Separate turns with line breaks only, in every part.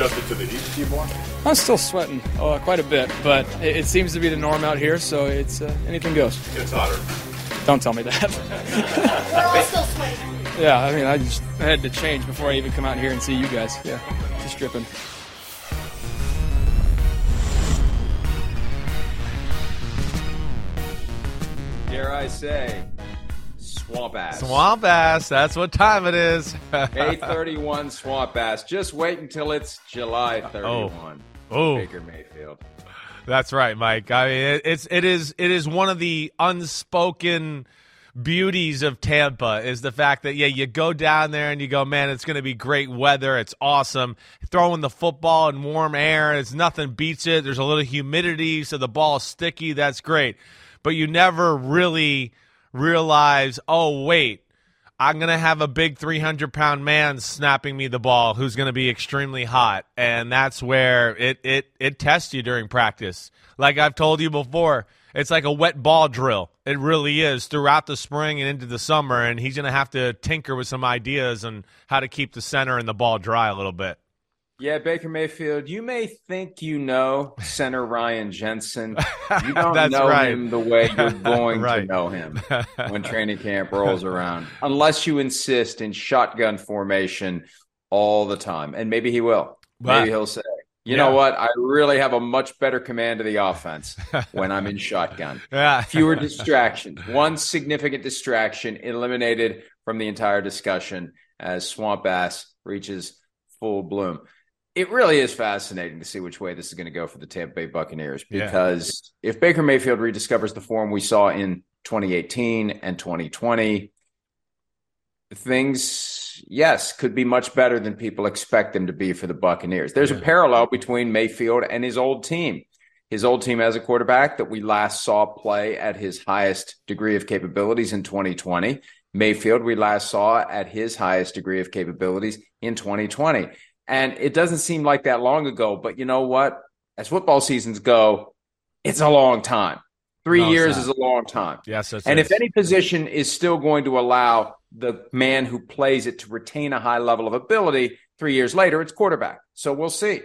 Adjusted to the heat, Steve Moore?
I'm still sweating uh, quite a bit, but it, it, seems to be the norm out here, so it's uh, anything goes.
It's hotter.
Don't tell me that.
We're all still sweating.
Yeah, I mean, I just had to change before I even come out here and see you guys. Yeah, just dripping.
Dare I say, Swamp Ass.
Swamp Ass. That's what time it is.
831 Swamp Ass. Just wait until it's July 31.
Oh. oh.
Baker Mayfield.
That's right, Mike. I mean, it's it is it is one of the unspoken beauties of Tampa is the fact that yeah, you go down there and you go, man, it's going to be great weather. It's awesome. Throwing the football in warm air, it's nothing beats it. There's a little humidity, so the ball is sticky. That's great, but you never really realize, oh, wait, I'm going to have a big 300 pound man snapping me the ball who's going to be extremely hot. And that's where it, it, it tests you during practice. Like I've told you before, it's like a wet ball drill. It really is throughout the spring and into the summer. And he's going to have to tinker with some ideas on how to keep the center and the ball dry a little bit.
Yeah, Baker Mayfield, you may think you know center Ryan Jensen. You don't know
right.
him the way you're going
right.
to know him when training camp rolls around, unless you insist in shotgun formation all the time. And maybe he will. Maybe he'll say, you
yeah.
know what? I really have a much better command of the offense when I'm in shotgun.
Yeah.
Fewer distractions. One significant distraction eliminated from the entire discussion as Swamp Ass reaches full bloom it really is fascinating to see which way this is going to go for the Tampa Bay Buccaneers because yeah. if Baker Mayfield rediscovers the form we saw in 2018 and 2020, things, yes, could be much better than people expect them to be for the Buccaneers. There's yeah. a parallel between Mayfield and his old team. His old team as a quarterback that we last saw play at his highest degree of capabilities in 2020. Mayfield, we last saw at his highest degree of capabilities in 2020. And it doesn't seem like that long ago, but you know what? As football seasons go, it's a long time. Three
no,
years is a long time.
Yes,
and if any position is still going to allow the man who plays it to retain a high level of ability, three years later, it's quarterback. So we'll see.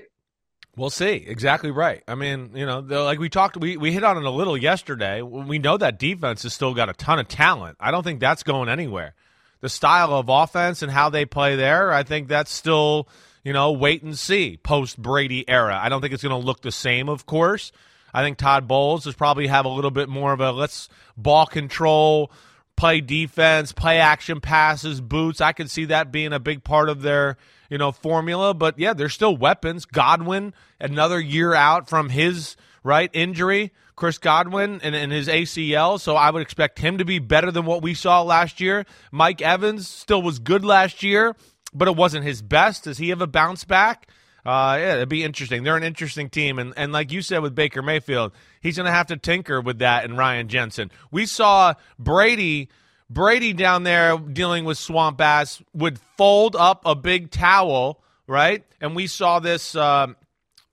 We'll see. Exactly right. I mean, you know, like we talked, we, we hit on it a little yesterday. We know that defense has still got a ton of talent. I don't think that's going anywhere. The style of offense and how they play there, I think that's still you know, wait and see post Brady era. I don't think it's going to look the same, of course. I think Todd Bowles is probably have a little bit more of a let's ball control, play defense, play action passes, boots. I can see that being a big part of their, you know, formula. But yeah, there's still weapons. Godwin, another year out from his right injury. Chris Godwin and, and his ACL, so I would expect him to be better than what we saw last year. Mike Evans still was good last year but it wasn't his best. Does he have a bounce back? Uh, yeah, it'd be interesting. They're an interesting team, and and like you said with Baker Mayfield, he's going to have to tinker with that and Ryan Jensen. We saw Brady Brady down there dealing with swamp ass would fold up a big towel, right? And we saw this. Um,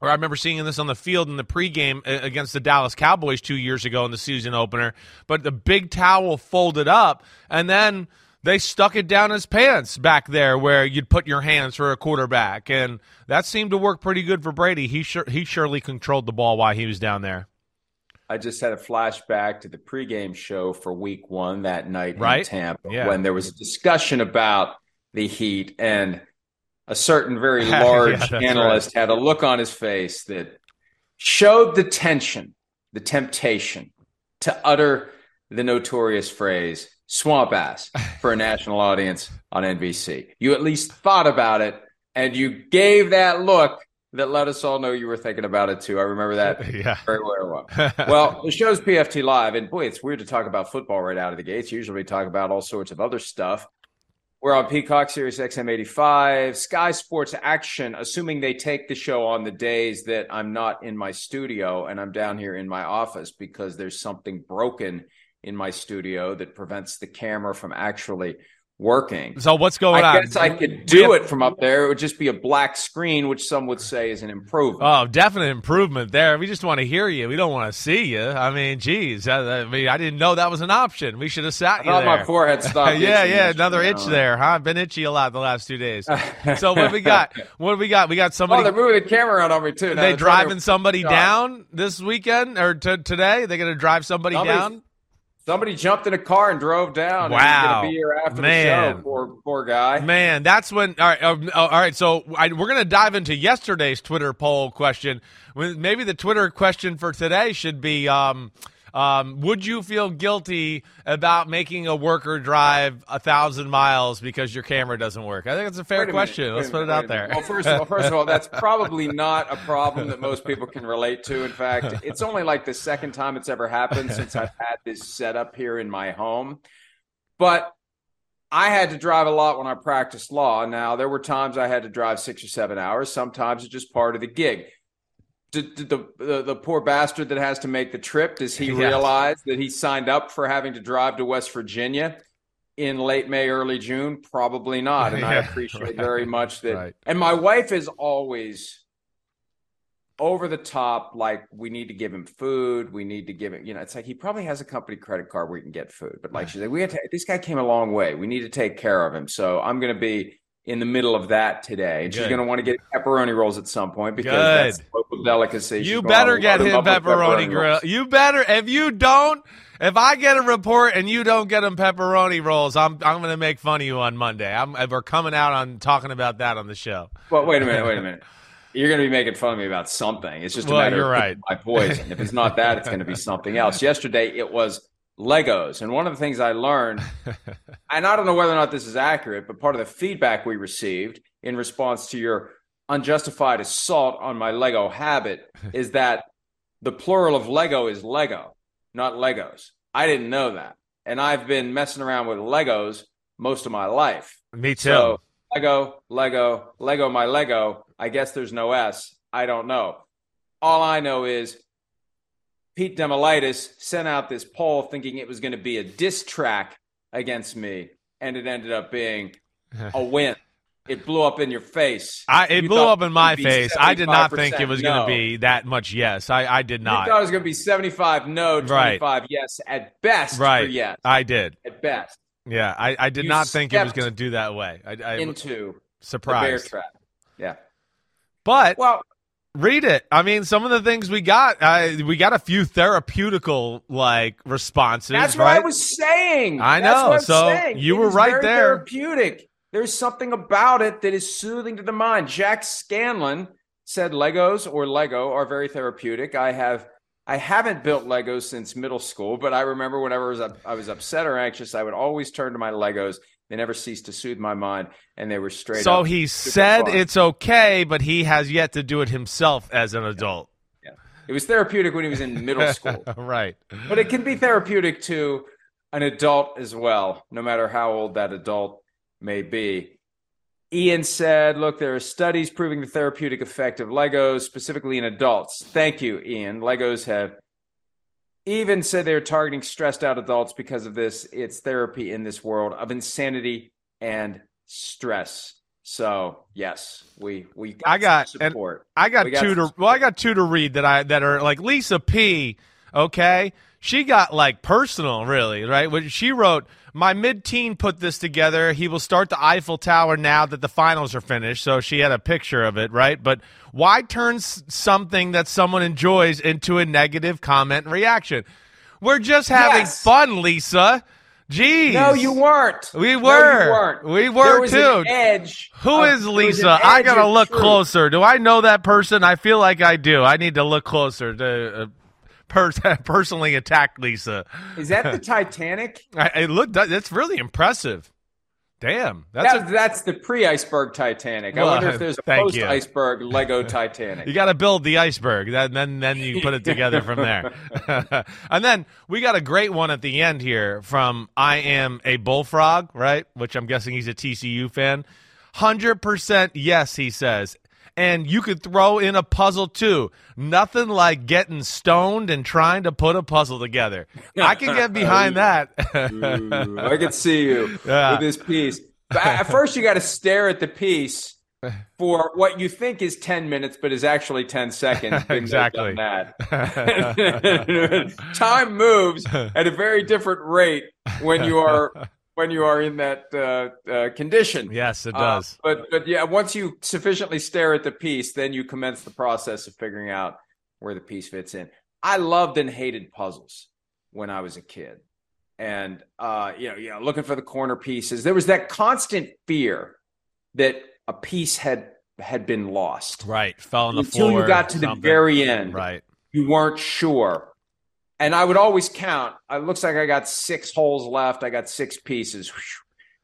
or I remember seeing this on the field in the pregame uh, against the Dallas Cowboys two years ago in the season opener. But the big towel folded up, and then they stuck it down his pants back there where you'd put your hands for a quarterback, and that seemed to work pretty good for Brady. He sure he surely controlled the ball while he was down there.
I just had a flashback to the pregame show for Week One that night
right?
in Tampa
yeah.
when there was a discussion about the Heat and a certain very large
yeah,
analyst
right.
had a look on his face that showed the tension, the temptation to utter the notorious phrase swamp ass for a national audience on NBC. You at least thought about it and you gave that look that let us all know you were thinking about it too. I remember that
yeah.
very, well. well, the show's PFT Live, and boy, it's weird to talk about football right out of the gates. Usually we talk about all sorts of other stuff. We're on Peacock Sirius XM 85, Sky Sports Action, assuming they take the show on the days that I'm not in my studio and I'm down here in my office because there's something broken in my studio that prevents the camera from actually working.
So what's going
I
on?
I guess I could do it from up there. It would just be a black screen, which some would say is an improvement.
Oh, definite improvement there. We just want to hear you. We don't want to see you. I mean, geez. I, I mean, I didn't know that was an option. We should have sat you there.
my forehead stopped.
yeah, yeah, another itch there, huh? I've been itchy a lot the last two days. so what we got? What do we got? We got oh, somebody.
Oh, they're moving the camera around on me too. Now
they driving somebody down this weekend or t- today? They're going to drive somebody
Somebody's-
down?
Somebody jumped in a car and drove down.
Wow.
gonna be here after
Man.
the show. Poor, poor guy.
Man, that's when. All right, um, all right. So I, we're going to dive into yesterday's Twitter poll question. Maybe the Twitter question for today should be: um, um, Would you feel guilty about making a worker drive a thousand miles because your camera doesn't work? I think it's a fair
a
question.
a
Let's put
minute,
it out there.
Well, first of all, first of all, that's probably not a problem that most people can relate to. In fact, it's only like the second time it's ever happened since I've had this setup here in my home. But I had to drive a lot when I practiced law. Now, there were times I had to drive six or seven hours. Sometimes it's just part of the gig. Did, did the, the the poor bastard that has to make the trip does he
Yes.
realize that he signed up for having to drive to West Virginia in late May, early June? Probably not. And I appreciate
right.
very much that.
Right.
And my wife is always over the top. Like we need to give him food. We need to give him. You know, it's like he probably has a company credit card where he can get food. But like she's like, we have to. This guy came a long way. We need to take care of him. So I'm going to be in the middle of that today, and she's going to want to get pepperoni rolls at some point because
Good.
that's a local delicacy.
You
gonna
better get
him with
pepperoni grill. You better. If you don't, if I get a report and you don't get him pepperoni rolls, I'm I'm going to make fun of you on Monday. I'm we're coming out on talking about that on the show.
Well, wait a minute. Wait a minute. You're going to be making fun of me about something. It's just a
Well,
matter
you're
of
right.
my poison. If it's not that, it's going to be something else. Yesterday, it was Legos, and one of the things I learned, and I don't know whether or not this is accurate, but part of the feedback we received in response to your unjustified assault on my Lego habit is that the plural of Lego is Lego, not Legos. I didn't know that, and I've been messing around with Legos most of my life.
Me too.
So Lego, Lego, Lego, my Lego. I guess there's no S. I don't know. All I know is Pete Damilatis sent out this poll thinking it was going to be a diss track against me, and it ended up being a win. It blew up in your face.
I, it
You
blew up in my face. I did not think it was going to be that much yes. I, I did not.
thought it was going to be 75 no,
Right.
25 yes at best. for
right.
yes.
I did.
At best.
Yeah. I, I did
You
not think it was going to do that way. I, I
into the bear trap. Yeah.
But
Well,
read it. I mean, some of the things we got, I, we got a few therapeutical like responses.
That's what
right?
I was saying.
I know.
what
So
saying.
you
It
were right there.
Therapeutic. There's something about it that is soothing to the mind. Jack Scanlon said Legos or Lego are very therapeutic. I have I haven't built Legos since middle school, but I remember whenever I was, up, I was upset or anxious, I would always turn to my Legos. They never ceased to soothe my mind, and they were straight
So he said
fun.
it's okay, but he has yet to do it himself as an adult.
Yeah. It was therapeutic when he was in middle school.
right.
But it can be therapeutic to an adult as well, no matter how old that adult may be. Ian said, Look, there are studies proving the therapeutic effect of Legos, specifically in adults. Thank you, Ian. Legos have even said they're targeting stressed out adults because of this. It's therapy in this world of insanity and stress. So yes, we we got
I got
support.
I got,
got
two to well, I got two to read that I that are like Lisa P. Okay, she got like personal, really, right? When she wrote, "My mid-teen put this together. He will start the Eiffel Tower now that the finals are finished." So she had a picture of it, right? But why turn something that someone enjoys into a negative comment and reaction? We're just having
Yes.
fun, Lisa. Jeez.
No, you weren't.
We
No,
were.
weren't.
We were too.
Edge.
Who
of-
is
there was an
Lisa? I gotta look
truth.
closer. Do I know that person? I feel like I do. I need to look closer to uh, per- personally attack Lisa.
Is that the Titanic?
I, it looked. That's really impressive. Damn, that's
That's,
a,
that's the pre-iceberg Titanic. I wonder if there's a post-iceberg Lego Titanic.
you got to build the iceberg. That, then then you put it together from there. and then we got a great one at the end here from I am a bullfrog, right? Which I'm guessing he's a TCU fan. Hundred percent yes, he says. And you could throw in a puzzle too. Nothing like getting stoned and trying to put a puzzle together. I can get behind that.
Ooh, I can see you
Yeah.
with this piece. But at first, you got to stare at the piece for what you think is 10 minutes, but is actually 10 seconds.
Exactly.
that. Time moves at a very different rate when you are when you are in that uh, uh, condition.
yes, it
Uh,
does.
but but yeah, once you sufficiently stare at the piece, then you commence the process of figuring out where the piece fits in. I loved and hated puzzles when I was a kid, and uh, you know, you know, looking for the corner pieces. There was that constant fear that a piece had had been lost
right. Fell on the
until
floor.
you got to the very end.
Right.
You weren't sure. And I would always count. It looks like I got six holes left. I got six pieces.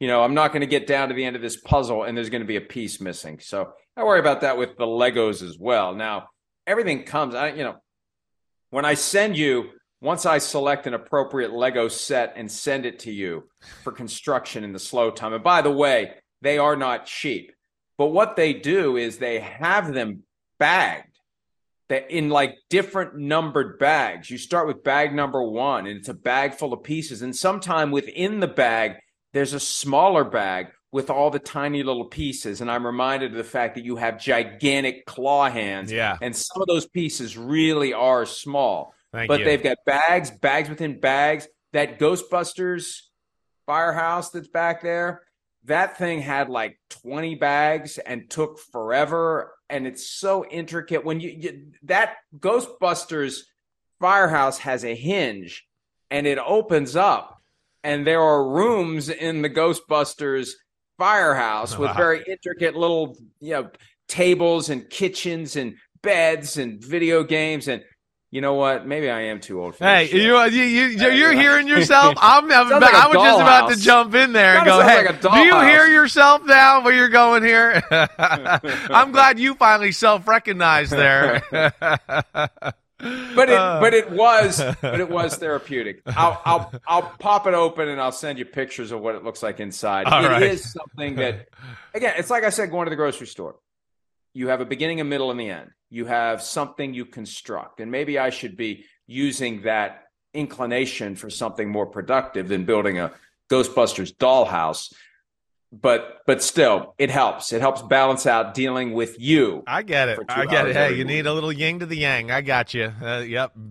You know, I'm not going to get down to the end of this puzzle and there's going to be a piece missing. So I worry about that with the Legos as well. Now, everything comes, I, you know, when I send you, once I select an appropriate Lego set and send it to you for construction in the slow time. And by the way, they are not cheap. But what they do is they have them bagged that in like different numbered bags. You start with bag number one, and it's a bag full of pieces. And sometime within the bag, there's a smaller bag with all the tiny little pieces. And I'm reminded of the fact that you have gigantic claw hands.
Yeah.
And some of those pieces really are small.
Thank
but
you.
they've got bags, bags within bags. That Ghostbusters firehouse that's back there, that thing had like 20 bags and took forever. And it's so intricate. When you, you that Ghostbusters firehouse has a hinge and it opens up, and there are rooms in the Ghostbusters firehouse with very intricate little, you know, tables and kitchens and beds and video games and you know what? Maybe I am too old for
Hey, you, you, you, you're hearing yourself. I'm, I'm
Sounds like
I was just about to jump in there and go, hey,
like
do you
dollhouse."
hear yourself now where you're going here? I'm glad you finally self-recognized there.
but it
Uh.
but it was but it was therapeutic. I'll I'll I'll pop it open and I'll send you pictures of what it looks like inside. It
All
is something that again, it's like I said going to the grocery store. You have a beginning, a middle, and the end. You have something you construct. And maybe I should be using that inclination for something more productive than building a Ghostbusters dollhouse. But but still, it helps. It helps balance out dealing with you.
I get it. I get it. Hey, you need a little yin to the yang. I got you. Uh, yep.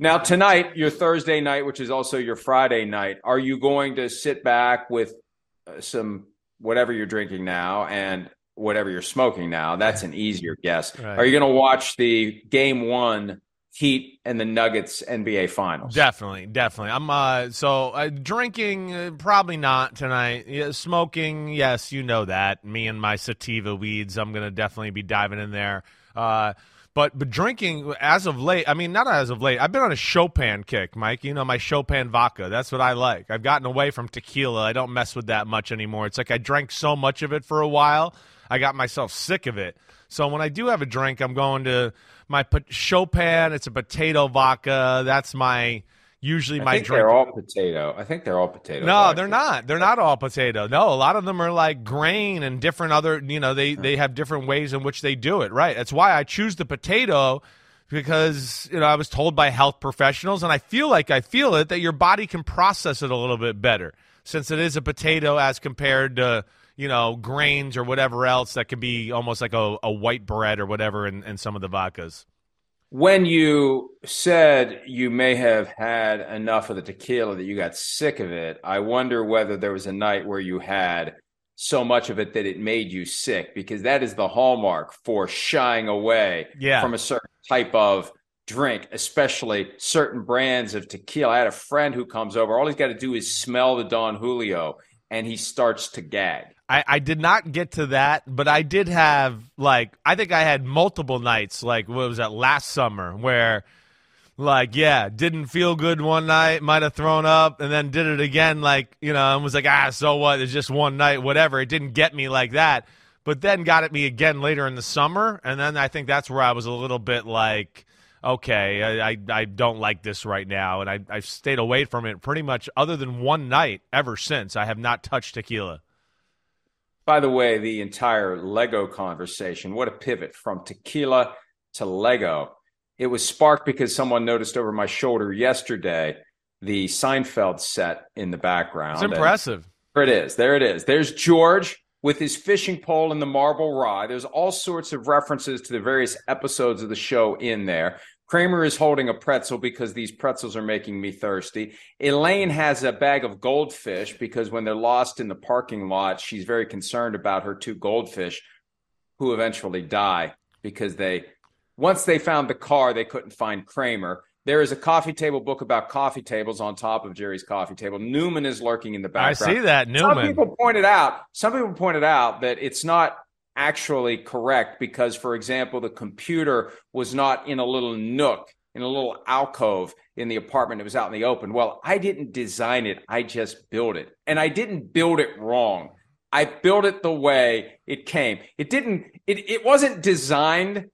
Now, tonight, your Thursday night, which is also your Friday night, are you going to sit back with uh, some whatever you're drinking now and whatever you're smoking now? That's an easier guess.
Right.
Are you going to watch the game one Heat and the Nuggets NBA Finals?
Definitely, definitely. I'm uh so uh, drinking uh, probably not tonight. Yeah, smoking, yes, you know that. Me and my sativa weeds, I'm gonna definitely be diving in there. Uh, but but drinking as of late, I mean not as of late. I've been on a Chopin kick, Mike. You know my Chopin vodka. That's what I like. I've gotten away from tequila. I don't mess with that much anymore. It's like I drank so much of it for a while. I got myself sick of it. So when I do have a drink, I'm going to my Chopin. It's a potato vodka. That's my usually
I
my
think
drink.
they're all potato. I think they're all potato.
No, they're not. They're not all potato. No, a lot of them are like grain and different other. You know, they hmm. they have different ways in which they do it. Right. That's why I choose the potato because you know I was told by health professionals, and I feel like I feel it that your body can process it a little bit better since it is a potato as compared to you know grains or whatever else that could be almost like a, a white bread or whatever in, in some of the vodkas.
When you said you may have had enough of the tequila that you got sick of it, I wonder whether there was a night where you had so much of it that it made you sick because that is the hallmark for shying away
yeah.
from a certain type of drink, especially certain brands of tequila. I had a friend who comes over, all he's got to do is smell the Don Julio and he starts to gag.
I, I did not get to that, but I did have like I think I had multiple nights, like what was that last summer, where like yeah didn't feel good one night might have thrown up and then did it again like you know and was like ah so what? It's just one night whatever. It didn't get me like that but then got at me again later in the summer and then i think that's where i was a little bit like okay i, I, I don't like this right now and I, i've stayed away from it pretty much other than one night ever since. I have not touched tequila
by the way the entire lego conversation what a pivot from tequila to lego it was sparked because someone noticed over my shoulder yesterday the Seinfeld set in the background.
It's impressive.
there it is. There it is. There's George with his fishing pole in the marble rye. There's all sorts of references to the various episodes of the show in there. Kramer is holding a pretzel because these pretzels are making me thirsty. Elaine has a bag of goldfish because when they're lost in the parking lot, she's very concerned about her two goldfish who eventually die because they once they found the car, they couldn't find Kramer. There is a coffee table book about coffee tables on top of Jerry's coffee table. Newman is lurking in the background.
I see that Newman.
Some people pointed out. Some people pointed out that it's not actually correct because, for example, the computer was not in a little nook in a little alcove in the apartment. It was out in the open. Well, I didn't design it. I just built it, and I didn't build it wrong. I built it the way it came. It didn't. It it wasn't designed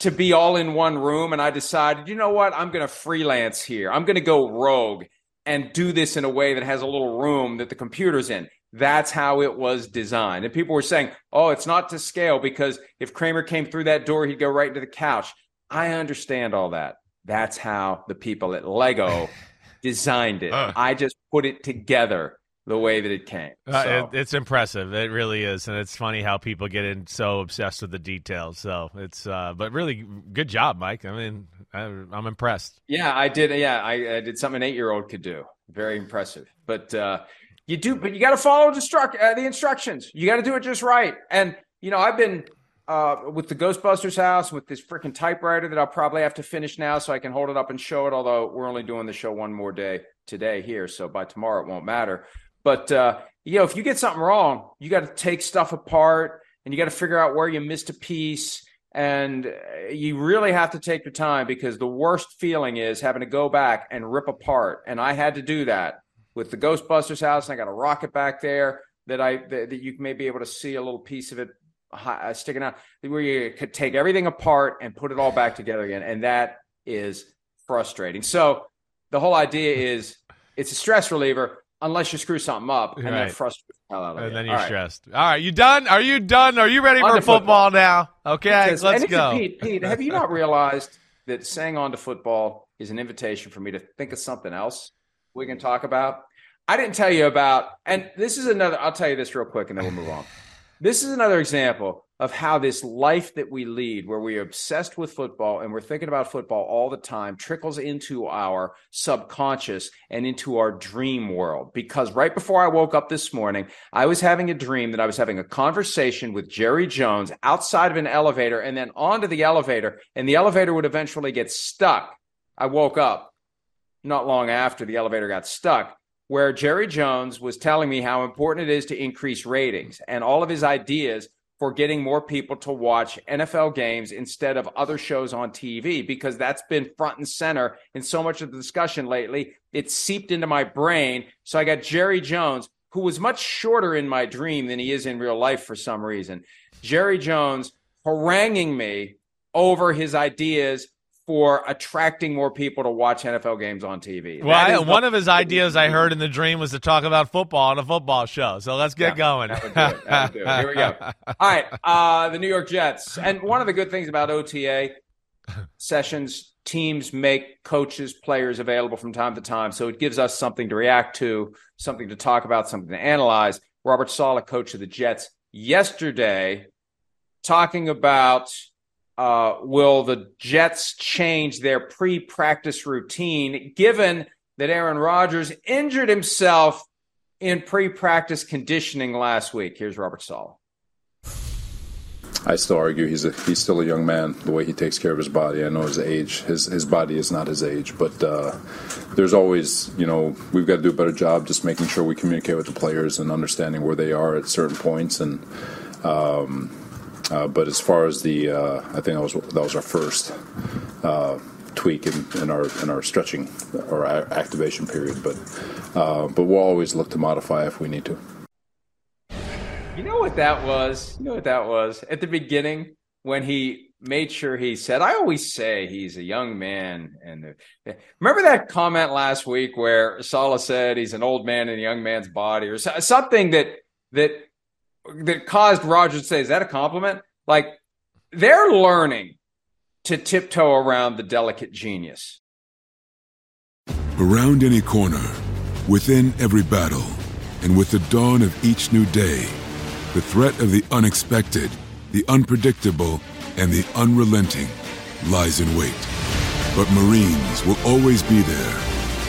to be all in one room. And I decided, you know what? I'm going to freelance here. I'm going to go rogue and do this in a way that has a little room that the computer's in. That's how it was designed. And people were saying, oh, it's not to scale because if Kramer came through that door, he'd go right into the couch. I understand all that. That's how the people at Lego designed it. Uh. I just put it together the way that it came.
Uh, it, it's impressive. It really is, and it's funny how people get in so obsessed with the details. So it's, uh, but really good job, Mike. I mean, I, am I'm impressed.
Yeah, I did. Yeah, I, I did something an eight year old could do. Very impressive. But uh, you do, but you got to follow the, uh, the instructions. You got to do it just right. And you know, I've been uh, with the Ghostbusters house with this freaking typewriter that I'll probably have to finish now so I can hold it up and show it. Although we're only doing the show one more day today here, so by tomorrow it won't matter. But uh, you know, if you get something wrong, you got to take stuff apart and you got to figure out where you missed a piece. And uh, you really have to take your time because the worst feeling is having to go back and rip apart. And I had to do that with the Ghostbusters house. And I got a rocket back there that I that, that you may be able to see a little piece of it uh, sticking out, where you could take everything apart and put it all back together again. And that is frustrating. So the whole idea is it's a stress reliever unless you screw something up and right. that frustrates the hell out of
it.
and
then you're All stressed. Right. All right, you done? Are you done? Are you ready for football, football, now? Okay, because, let's go.
Pete, Pete, have you not realized that saying on to football is an invitation for me to think of something else we can talk about? I didn't tell you about, and this is another. I'll tell you this real quick, and then we'll move on. This is another example of how this life that we lead, where we're obsessed with football and we're thinking about football all the time, trickles into our subconscious and into our dream world. Because right before I woke up this morning, I was having a dream that I was having a conversation with Jerry Jones outside of an elevator and then onto the elevator, and the elevator would eventually get stuck. I woke up not long after the elevator got stuck where Jerry Jones was telling me how important it is to increase ratings and all of his ideas for getting more people to watch NFL games instead of other shows on TV because that's been front and center in so much of the discussion lately. It seeped into my brain. So I got Jerry Jones, who was much shorter in my dream than he is in real life for some reason. Jerry Jones haranguing me over his ideas for attracting more people to watch NFL games on TV.
Well, I, one the- of his ideas I heard in the dream was to talk about football on a football show. So let's get yeah, going.
Here we go. All right, uh, the New York Jets, and one of the good things about OTA sessions, teams make coaches, players available from time to time. So it gives us something to react to, something to talk about, something to analyze. Robert Saleh, coach of the Jets, yesterday talking about uh, will the Jets change their pre practice routine given that Aaron Rodgers injured himself in pre practice conditioning last week? Here's Robert Saleh.
I still argue he's a, he's still a young man. The way he takes care of his body, I know his age. His his body is not his age, but uh, there's always you know we've got to do a better job just making sure we communicate with the players and understanding where they are at certain points. And um, uh, but as far as the uh, I think that was that was our first uh, tweak in, in, our in our stretching or activation period. But uh, but we'll always look to modify if we need to.
You know what that was? You know what that was? At the beginning, when he made sure he said, I always say he's a young man. And the, remember that comment last week where Saleh said he's an old man in a young man's body or something that, that, that caused Roger to say, is that a compliment? Like they're learning to tiptoe around the delicate genius.
Around any corner, within every battle, and with the dawn of each new day, the threat of the unexpected, the unpredictable, and the unrelenting lies in wait. But Marines will always be there.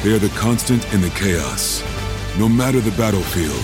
They are the constant in the chaos. No matter the battlefield,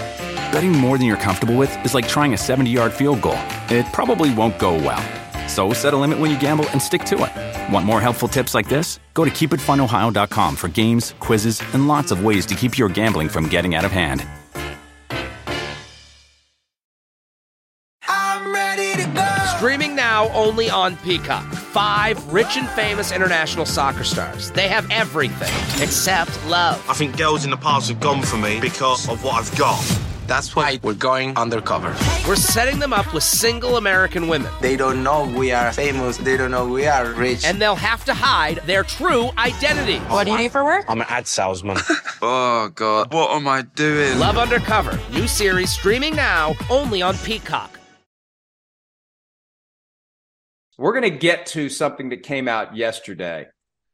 Betting more than you're comfortable with is like trying a 70 yard field goal, it probably won't go well. So set a limit when you gamble and stick to it. Want more helpful tips like this? Go to keepitfunohio.com for games, quizzes, and lots of ways to keep your gambling from getting out of hand. I'm ready to go.
Streaming now only on Peacock. Five rich and famous international soccer stars. They have everything except love.
I think girls in the past have gone for me because of what I've got.
That's why we're going undercover.
We're setting them up with single American women.
They don't know we are famous. They don't know we are rich.
And they'll have to hide their true identity.
What do you do for work?
I'm an ad salesman.
oh, God. What am I doing?
Love Undercover. New series streaming now only on Peacock.
We're going to get to something that came out yesterday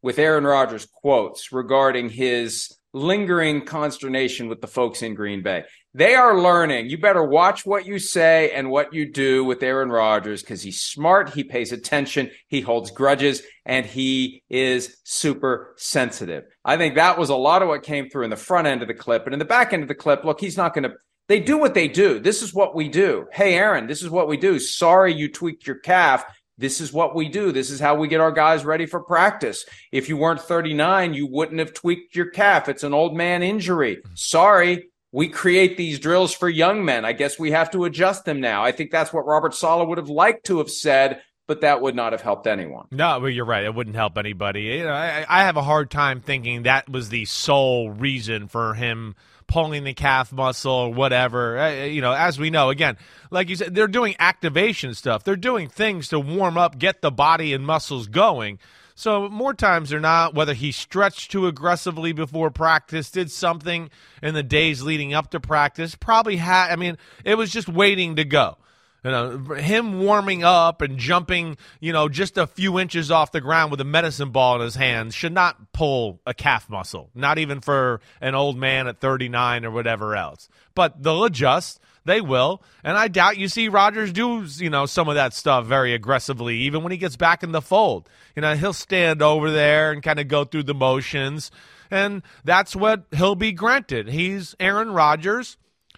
with Aaron Rodgers quotes regarding his lingering consternation with the folks in Green Bay. They are learning. You better watch what you say and what you do with Aaron Rodgers because he's smart, he pays attention, he holds grudges, and he is super sensitive. I think that was a lot of what came through in the front end of the clip. And in the back end of the clip, look, he's not going to. They do what they do. This is what we do. Hey, Aaron, this is what we do. Sorry you tweaked your calf this is what we do. This is how we get our guys ready for practice. If you weren't 39, you wouldn't have tweaked your calf. It's an old man injury. Mm. Sorry. We create these drills for young men. I guess we have to adjust them now. I think that's what Robert Saleh would have liked to have said, but that would not have helped anyone.
No, well, you're right. It wouldn't help anybody. You know, I, I have a hard time thinking that was the sole reason for him pulling the calf muscle or whatever. Uh, you know, as we know, again, like you said, they're doing activation stuff. They're doing things to warm up, get the body and muscles going. So more times than not, whether he stretched too aggressively before practice, did something in the days leading up to practice, probably had. I mean, it was just waiting to go. You know, him warming up and jumping, you know, just a few inches off the ground with a medicine ball in his hands should not pull a calf muscle, not even for an old man at 39 or whatever else. But they'll adjust. They will. And I doubt you see Rodgers do, you know, some of that stuff very aggressively, even when he gets back in the fold. You know, he'll stand over there and kind of go through the motions. And that's what he'll be granted. He's Aaron Rodgers.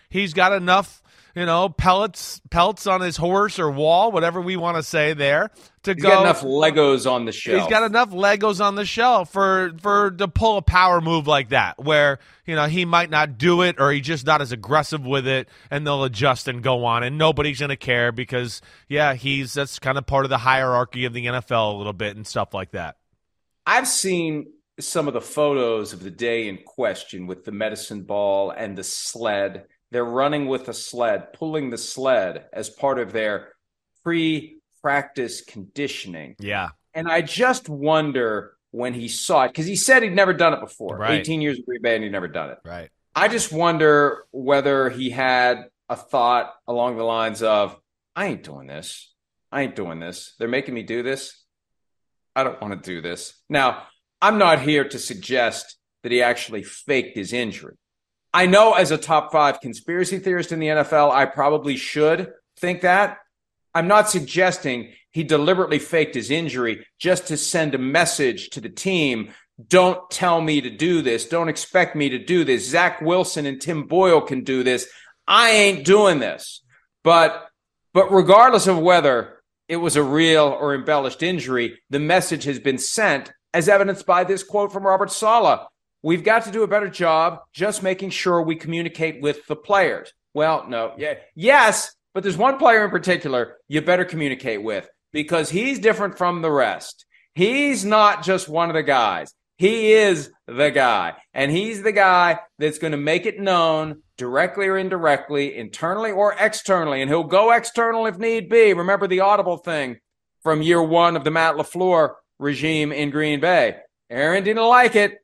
He's got enough you know, pellets pelts on his horse or wall, whatever we want to say there. To
he's
go,
got enough Legos on the shelf.
He's got enough Legos on the shelf for for to pull a power move like that, where you know he might not do it or he's just not as aggressive with it, and they'll adjust and go on, and nobody's gonna care because yeah, he's that's kind of part of the hierarchy of the NFL a little bit and stuff like that.
I've seen some of the photos of the day in question with the medicine ball and the sled. They're running with a sled, pulling the sled as part of their pre practice conditioning.
Yeah.
And I just wonder when he saw it, because he said he'd never done it before.
Right.
18 years of Green Bay and he'd never done it.
Right.
I just wonder whether he had a thought along the lines of, I ain't doing this. I ain't doing this. They're making me do this. I don't want to do this. Now, I'm not here to suggest that he actually faked his injury. I know as a top five conspiracy theorist in the NFL, I probably should think that. I'm not suggesting he deliberately faked his injury just to send a message to the team. Don't tell me to do this. Don't expect me to do this. Zach Wilson and Tim Boyle can do this. I ain't doing this. But but regardless of whether it was a real or embellished injury, the message has been sent, as evidenced by this quote from Robert Saleh. We've got to do a better job just making sure we communicate with the players. Well, no, yeah, yes, but there's one player in particular you better communicate with because he's different from the rest. He's not just one of the guys. He is the guy. And he's the guy that's going to make it known directly or indirectly, internally or externally. And he'll go external if need be. Remember the audible thing from year one of the Matt LaFleur regime in Green Bay. Aaron didn't like it,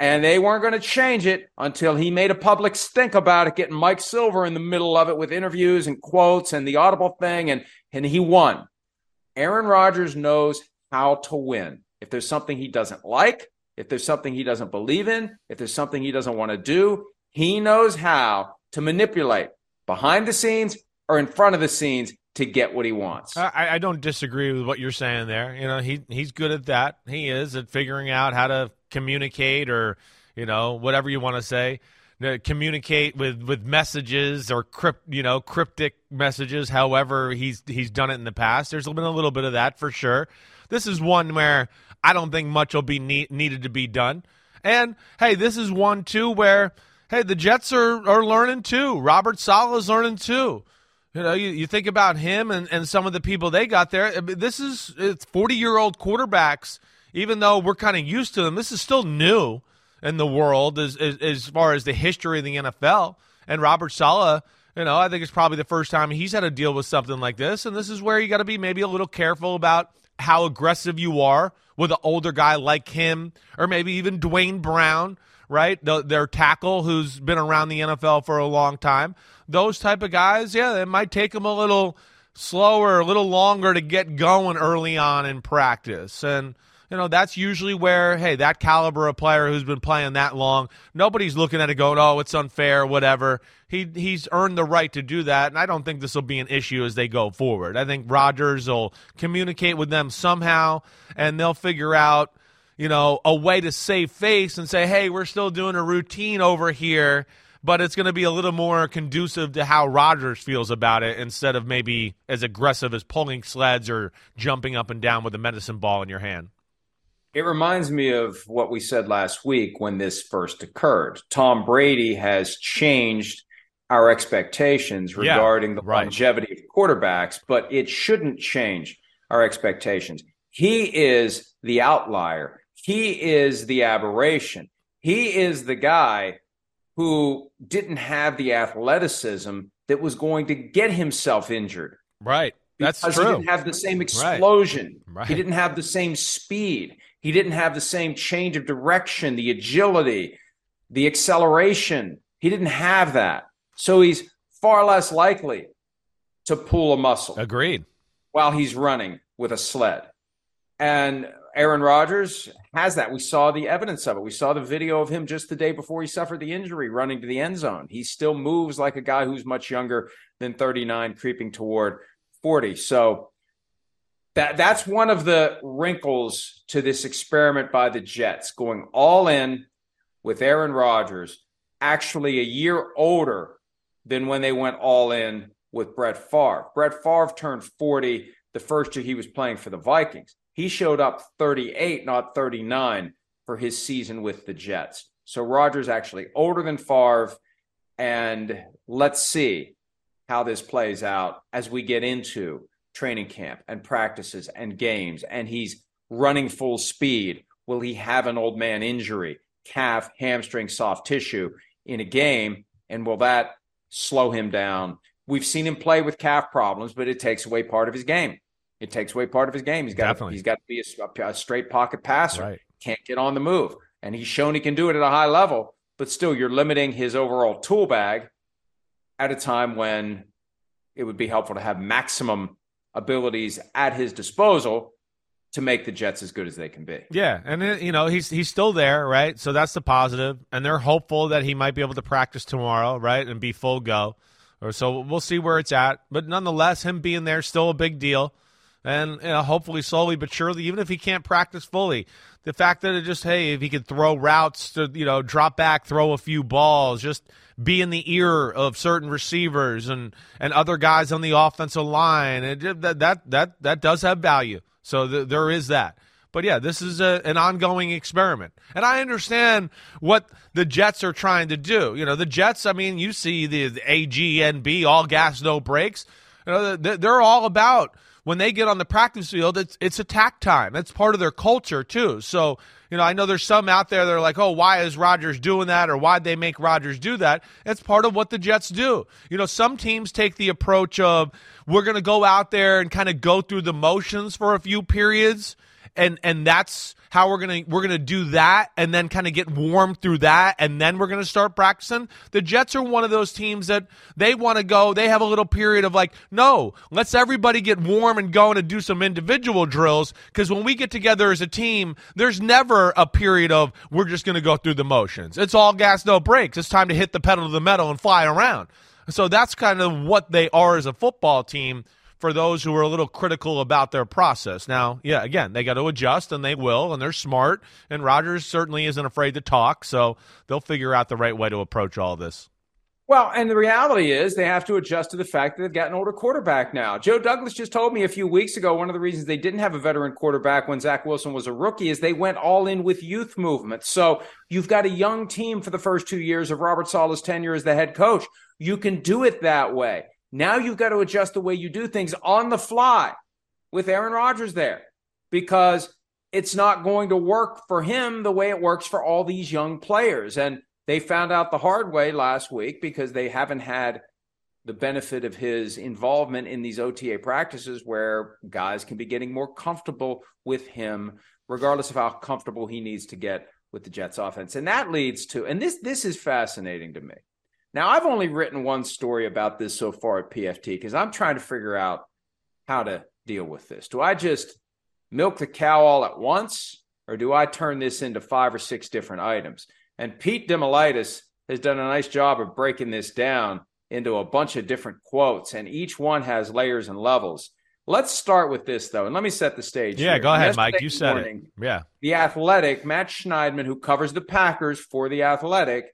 and they weren't going to change it until he made a public stink about it, getting Mike Silver in the middle of it with interviews and quotes and the audible thing, and, and he won. Aaron Rodgers knows how to win. If there's something he doesn't like, if there's something he doesn't believe in, if there's something he doesn't want to do, he knows how to manipulate behind the scenes or in front of the scenes to get what he wants.
I, I don't disagree with what you're saying there. You know, he he's good at that. He is at figuring out how to communicate or you know whatever you want to say communicate with with messages or crypt, you know cryptic messages however he's he's done it in the past there's been a little bit of that for sure this is one where i don't think much will be need, needed to be done and hey this is one too where hey the jets are are learning too robert Saleh's learning too you know, you, you think about him and, and some of the people they got there. This is it's 40 year old quarterbacks, even though we're kind of used to them. This is still new in the world as, as, as far as the history of the NFL. And Robert Saleh, you know, I think it's probably the first time he's had to deal with something like this. And this is where you got to be maybe a little careful about how aggressive you are with an older guy like him, or maybe even Duane Brown, right? The, their tackle who's been around the NFL for a long time. Those type of guys, yeah, it might take them a little slower, a little longer to get going early on in practice. And you know, that's usually where, hey, that caliber of player who's been playing that long, nobody's looking at it going, oh, it's unfair, whatever. He he's earned the right to do that, and I don't think this will be an issue as they go forward. I think Rodgers will communicate with them somehow, and they'll figure out, you know, a way to save face and say, hey, we're still doing a routine over here but it's going to be a little more conducive to how Rodgers feels about it instead of maybe as aggressive as pulling sleds or jumping up and down with a medicine ball in your hand.
It reminds me of what we said last week when this first occurred. Tom Brady has changed our expectations regarding yeah, the right. longevity of quarterbacks, but it shouldn't change our expectations. He is the outlier. He is the aberration. He is the guy who didn't have the athleticism that was going to get himself injured.
Right. That's
because
true.
He didn't have the same explosion.
Right. Right.
He didn't have the same speed. He didn't have the same change of direction, the agility, the acceleration. He didn't have that. So he's far less likely to pull a muscle.
Agreed.
While he's running with a sled. And Aaron Rodgers has that. We saw the evidence of it. We saw the video of him just the day before he suffered the injury running to the end zone. He still moves like a guy who's much younger than 39, creeping toward 40. So that that's one of the wrinkles to this experiment by the Jets going all in with Aaron Rodgers, actually a year older than when they went all in with Brett Favre. Brett Favre turned 40 the first year he was playing for the Vikings. He showed up 38, not 39 for his season with the Jets. So Rodgers actually older than Favre. And let's see how this plays out as we get into training camp and practices and games, and he's running full speed will he have an old man injury, calf, hamstring, soft tissue in a game? And will that slow him down? We've seen him play with calf problems, but it takes away part of his game. It takes away part of his game. He's got to, he's got to be a, a straight pocket passer.
Right.
Can't get on the move, and he's shown he can do it at a high level. But still, you're limiting his overall tool bag at a time when it would be helpful to have maximum abilities at his disposal to make the Jets as good as they can be.
Yeah, and uh, you know he's he's still there, right? So that's the positive, and they're hopeful that he might be able to practice tomorrow, right, and be full go. Or so we'll see where it's at, but nonetheless, him being there still a big deal, and you know, hopefully slowly but surely, even if he can't practice fully, the fact that it just hey, if he could throw routes to you know drop back, throw a few balls, just be in the ear of certain receivers and and other guys on the offensive line, and that that that that does have value. So th- there is that. But yeah, this is a, an ongoing experiment. And I understand what the Jets are trying to do. You know, the Jets, I mean, you see the, the AGNB, all gas, no brakes. You know, they're all about when they get on the practice field, it's, it's attack time. That's part of their culture, too. So, you know, I know there's some out there that are like, oh, why is Rodgers doing that or why'd they make Rodgers do that? It's part of what the Jets do. You know, some teams take the approach of we're going to go out there and kind of go through the motions for a few periods and and that's how we're gonna we're gonna do that and then kind of get warm through that and then we're gonna start practicing. The Jets are one of those teams that they want to go. They have a little period of like, no, let's everybody get warm and go and do some individual drills because when we get together as a team, there's never a period of we're just gonna go through the motions. It's all gas, no brakes. It's time to hit the pedal to the metal and fly around. So that's kind of what they are as a football team for those who are a little critical about their process. Now, yeah, again, they got to adjust and they will, and they're smart. And Rodgers certainly isn't afraid to talk, so they'll figure out the right way to approach all this.
Well, and the reality is they have to adjust to the fact that they've got an older quarterback now. Joe Douglas just told me a few weeks ago one of the reasons they didn't have a veteran quarterback when Zach Wilson was a rookie is they went all in with youth movement. So you've got a young team for the first two years of Robert Saleh's tenure as the head coach. You can do it that way. Now you've got to adjust the way you do things on the fly with Aaron Rodgers there because it's not going to work for him the way it works for all these young players. And they found out the hard way last week because they haven't had the benefit of his involvement in these OTA practices where guys can be getting more comfortable with him, regardless of how comfortable he needs to get with the Jets offense. And that leads to, and this this is fascinating to me. Now, I've only written one story about this so far at PFT because I'm trying to figure out how to deal with this. Do I just milk the cow all at once, or do I turn this into five or six different items? And Pete Damilatis has done a nice job of breaking this down into a bunch of different quotes, and each one has layers and levels. Let's start with this, though, and let me set the stage.
Yeah,
here.
go ahead, Mike. You said morning, it. Yeah.
The Athletic, Matt Schneidman, who covers the Packers for The Athletic,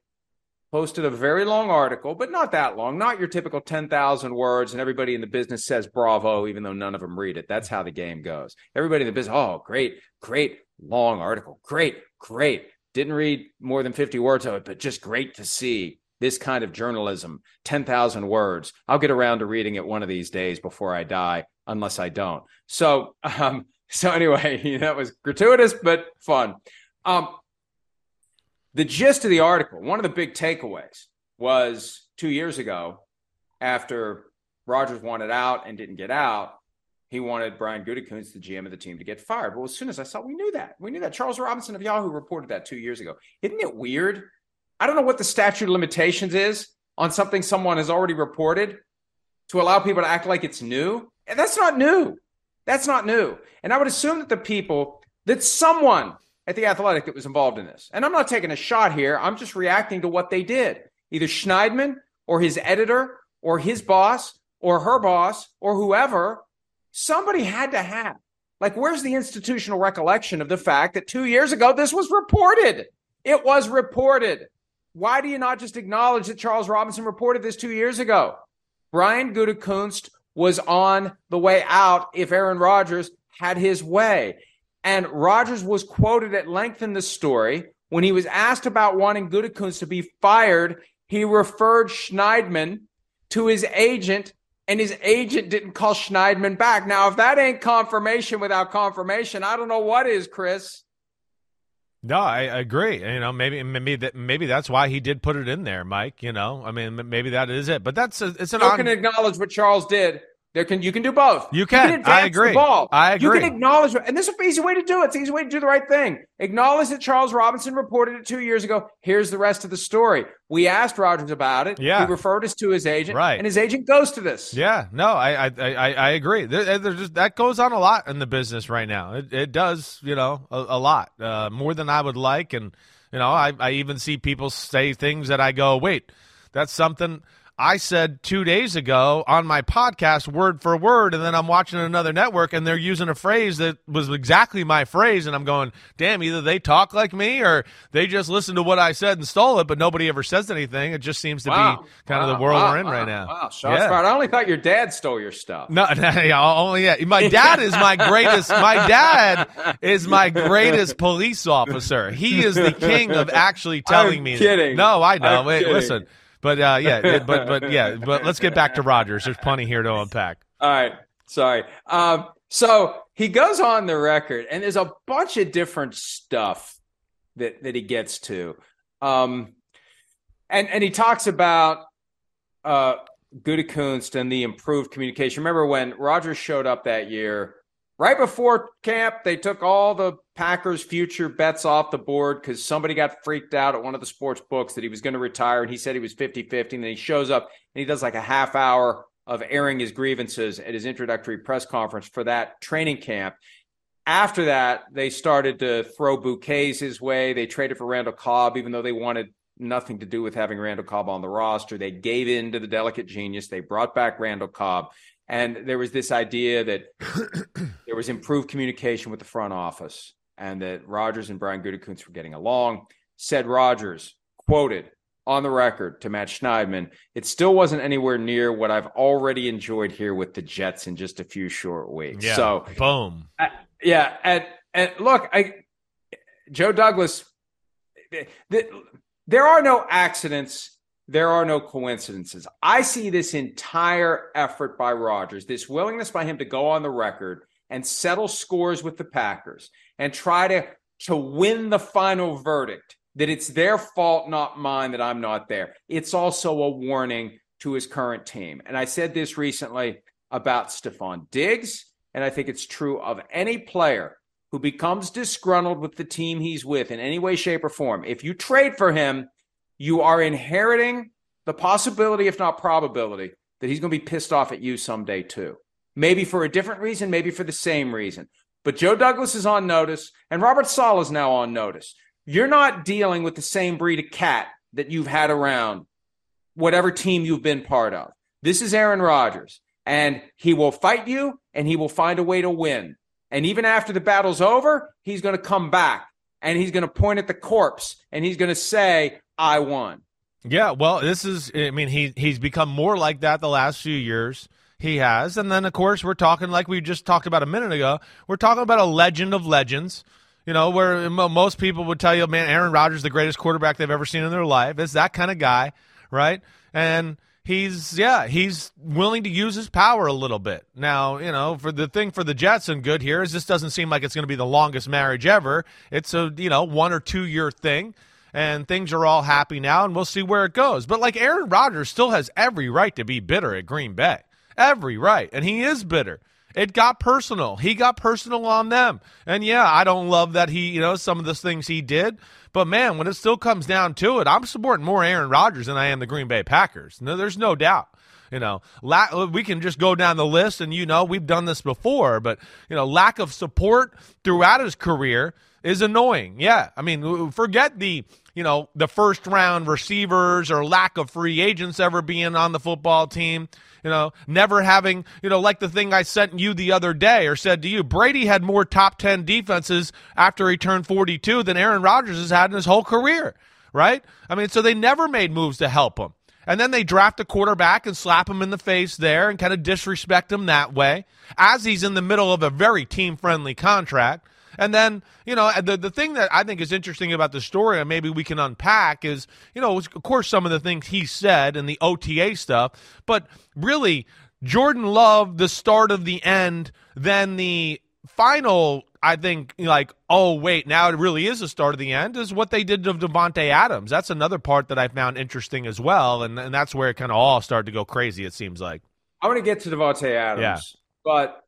posted a very long article, but not that long, not your typical 10,000 words, and everybody in the business says bravo, even though none of them read it. That's how the game goes. Everybody in the business, oh, great, great, long article. Great, great. Didn't read more than 50 words of it, but just great to see this kind of journalism 10,000 words. I'll get around to reading it one of these days before I die, unless I don't. So, um, so anyway, that was gratuitous, but fun. Um, the gist of the article, one of the big takeaways was two years ago, after Rodgers wanted out and didn't get out, he wanted Brian Gutekunst, the GM of the team, to get fired. Well, as soon as I saw, we knew that. We knew that. Charles Robinson of Yahoo reported that two years ago. Isn't it weird? I don't know what the statute of limitations is on something someone has already reported to allow people to act like it's new. And that's not new. That's not new. And I would assume that the people, that someone at the Athletic that was involved in this. And I'm not taking a shot here. I'm just reacting to what they did. Either Schneidman or his editor or his boss or her boss or whoever, somebody had to have. Like, where's the institutional recollection of the fact that two years ago this was reported? It was reported. Why do you not just acknowledge that Charles Robinson reported this two years ago? Brian Gutekunst was on the way out if Aaron Rodgers had his way. And Rodgers was quoted at length in the story. When he was asked about wanting Gutekunst to be fired, he referred Schneidman to his agent, and his agent didn't call Schneidman back. Now, if that ain't confirmation without confirmation, I don't know what is, Chris.
No, I agree. You know, maybe maybe that maybe that's why he did put it in there, Mike. You know, I mean, maybe that is it. But that's a, it's an.
You
on-
can acknowledge what Charles did. There can you can do both.
You can.
advance
I agree.
The ball.
I agree.
You can acknowledge, and this is an easy way to do it. It's an easy way to do the right thing. Acknowledge that Charles Robinson reported it two years ago. Here's the rest of the story. We asked Rodgers about it.
Yeah.
He referred us to his agent.
Right.
And his agent goes to this.
Yeah, no, I I I, I agree. There, there's just that goes on a lot in the business right now. It, it does, you know, a, a lot uh, more than I would like, and you know, I I even see people say things that I go, wait, that's something. I said two days ago on my podcast, word for word, and then I'm watching another network and they're using a phrase that was exactly my phrase, and I'm going, damn, either they talk like me or they just listened to what I said and stole it, but nobody ever says anything. It just seems to
Wow.
be kind of the world
Wow.
we're in
Wow.
right now.
Wow. Shots fired. I only thought your dad stole your stuff.
No, yeah, only yeah. My dad is my greatest. My dad is my greatest police officer. He is the king of actually telling
I'm
me.
kidding.
No, I know. Wait, listen, but uh, yeah, but but yeah, but let's get back to Rodgers. There's plenty here to unpack.
All right. Sorry. Um, so he goes on the record, and there's a bunch of different stuff that that he gets to. Um, and and he talks about uh Gutekunst and the improved communication. Remember when Rodgers showed up that year, right before camp, they took all the Packers' future bets off the board because somebody got freaked out at one of the sports books that he was going to retire, and he said he was 50-50, and then he shows up and he does like a half hour of airing his grievances at his introductory press conference for that training camp. After that, they started to throw bouquets his way. They traded for Randall Cobb, even though they wanted nothing to do with having Randall Cobb on the roster. They gave in to the delicate genius. They brought back Randall Cobb. And there was this idea that there was improved communication with the front office and that Rodgers and Brian Gutekunst were getting along. Said Rodgers, quoted on the record to Matt Schneidman, it still wasn't anywhere near what I've already enjoyed here with the Jets in just a few short weeks.
Yeah.
So
boom.
I- yeah, and and look, I Joe Douglas. th- th- there are no accidents. There are no coincidences. I see this entire effort by Rodgers, this willingness by him to go on the record and settle scores with the Packers and try to to win the final verdict that it's their fault, not mine, that I'm not there. It's also a warning to his current team. And I said this recently about Stefon Diggs, and I think it's true of any player who becomes disgruntled with the team he's with in any way, shape, or form. If you trade for him, you are inheriting the possibility, if not probability, that he's going to be pissed off at you someday too. Maybe for a different reason, maybe for the same reason. But Joe Douglas is on notice, and Robert Saleh is now on notice. You're not dealing with the same breed of cat that you've had around whatever team you've been part of. This is Aaron Rodgers, and he will fight you and he will find a way to win. And even after the battle's over, he's going to come back and he's going to point at the corpse and he's going to say, I won.
Yeah, well, this is. I mean, he he's become more like that the last few years. He has, and then of course we're talking like we just talked about a minute ago. We're talking about a legend of legends. You know, where most people would tell you, man, Aaron Rodgers the greatest quarterback they've ever seen in their life. It's that kind of guy, right? And he's yeah, he's willing to use his power a little bit. Now, you know, for the thing for the Jets and good here is this doesn't seem like it's going to be the longest marriage ever. It's a you know one or two year thing and things are all happy now, and we'll see where it goes. But like Aaron Rodgers still has every right to be bitter at Green Bay, every right, and he is bitter. It got personal. He got personal on them, and yeah, I don't love that he, you know, some of the things he did. But man, when it still comes down to it, I'm supporting more Aaron Rodgers than I am the Green Bay Packers. No, there's no doubt. You know, la- we can just go down the list, and you know, we've done this before, but you know, lack of support throughout his career is annoying. Yeah, I mean, forget the you know the first round receivers or lack of free agents ever being on the football team. You know, never having you know like the thing I sent you the other day or said to you, Brady had more top ten defenses after he turned forty two than Aaron Rodgers has had in his whole career. Right? I mean, so they never made moves to help him. And then they draft a quarterback and slap him in the face there and kind of disrespect him that way as he's in the middle of a very team friendly contract. And then, you know, the, the thing that I think is interesting about the story and maybe we can unpack is, you know, of course, some of the things he said and the OTA stuff, but really, Jordan Love, the start of the end, then the final I think like, oh wait, now it really is a start of the end is what they did to Davante Adams. That's another part that I found interesting as well, and and that's where it kind of all started to go crazy. It seems like.
I want to get to Davante Adams,
Yeah.
but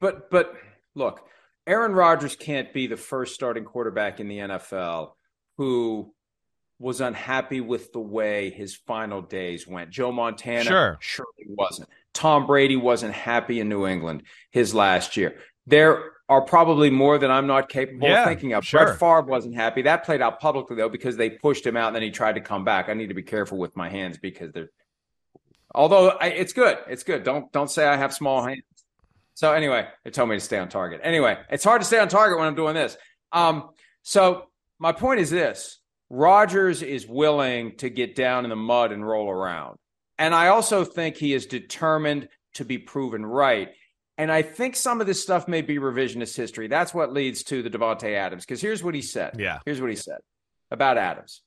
but but look, Aaron Rodgers can't be the first starting quarterback in the NFL who was unhappy with the way his final days went. Joe Montana
Sure.
surely wasn't. Tom Brady wasn't happy in New England his last year. There are probably more than I'm not capable
Yeah,
of thinking of.
sure.
Brett Favre wasn't happy. That played out publicly though because they pushed him out and then he tried to come back. I need to be careful with my hands because they're although I, it's good. It's good. Don't don't say I have small hands. So anyway, they told me to stay on target. Anyway, it's hard to stay on target when I'm doing this. Um, so my point is this: Rodgers is willing to get down in the mud and roll around, and I also think he is determined to be proven right. And I think some of this stuff may be revisionist history. That's what leads to the Davante Adams. Because here's what he said.
Yeah.
Here's what he said about Adams.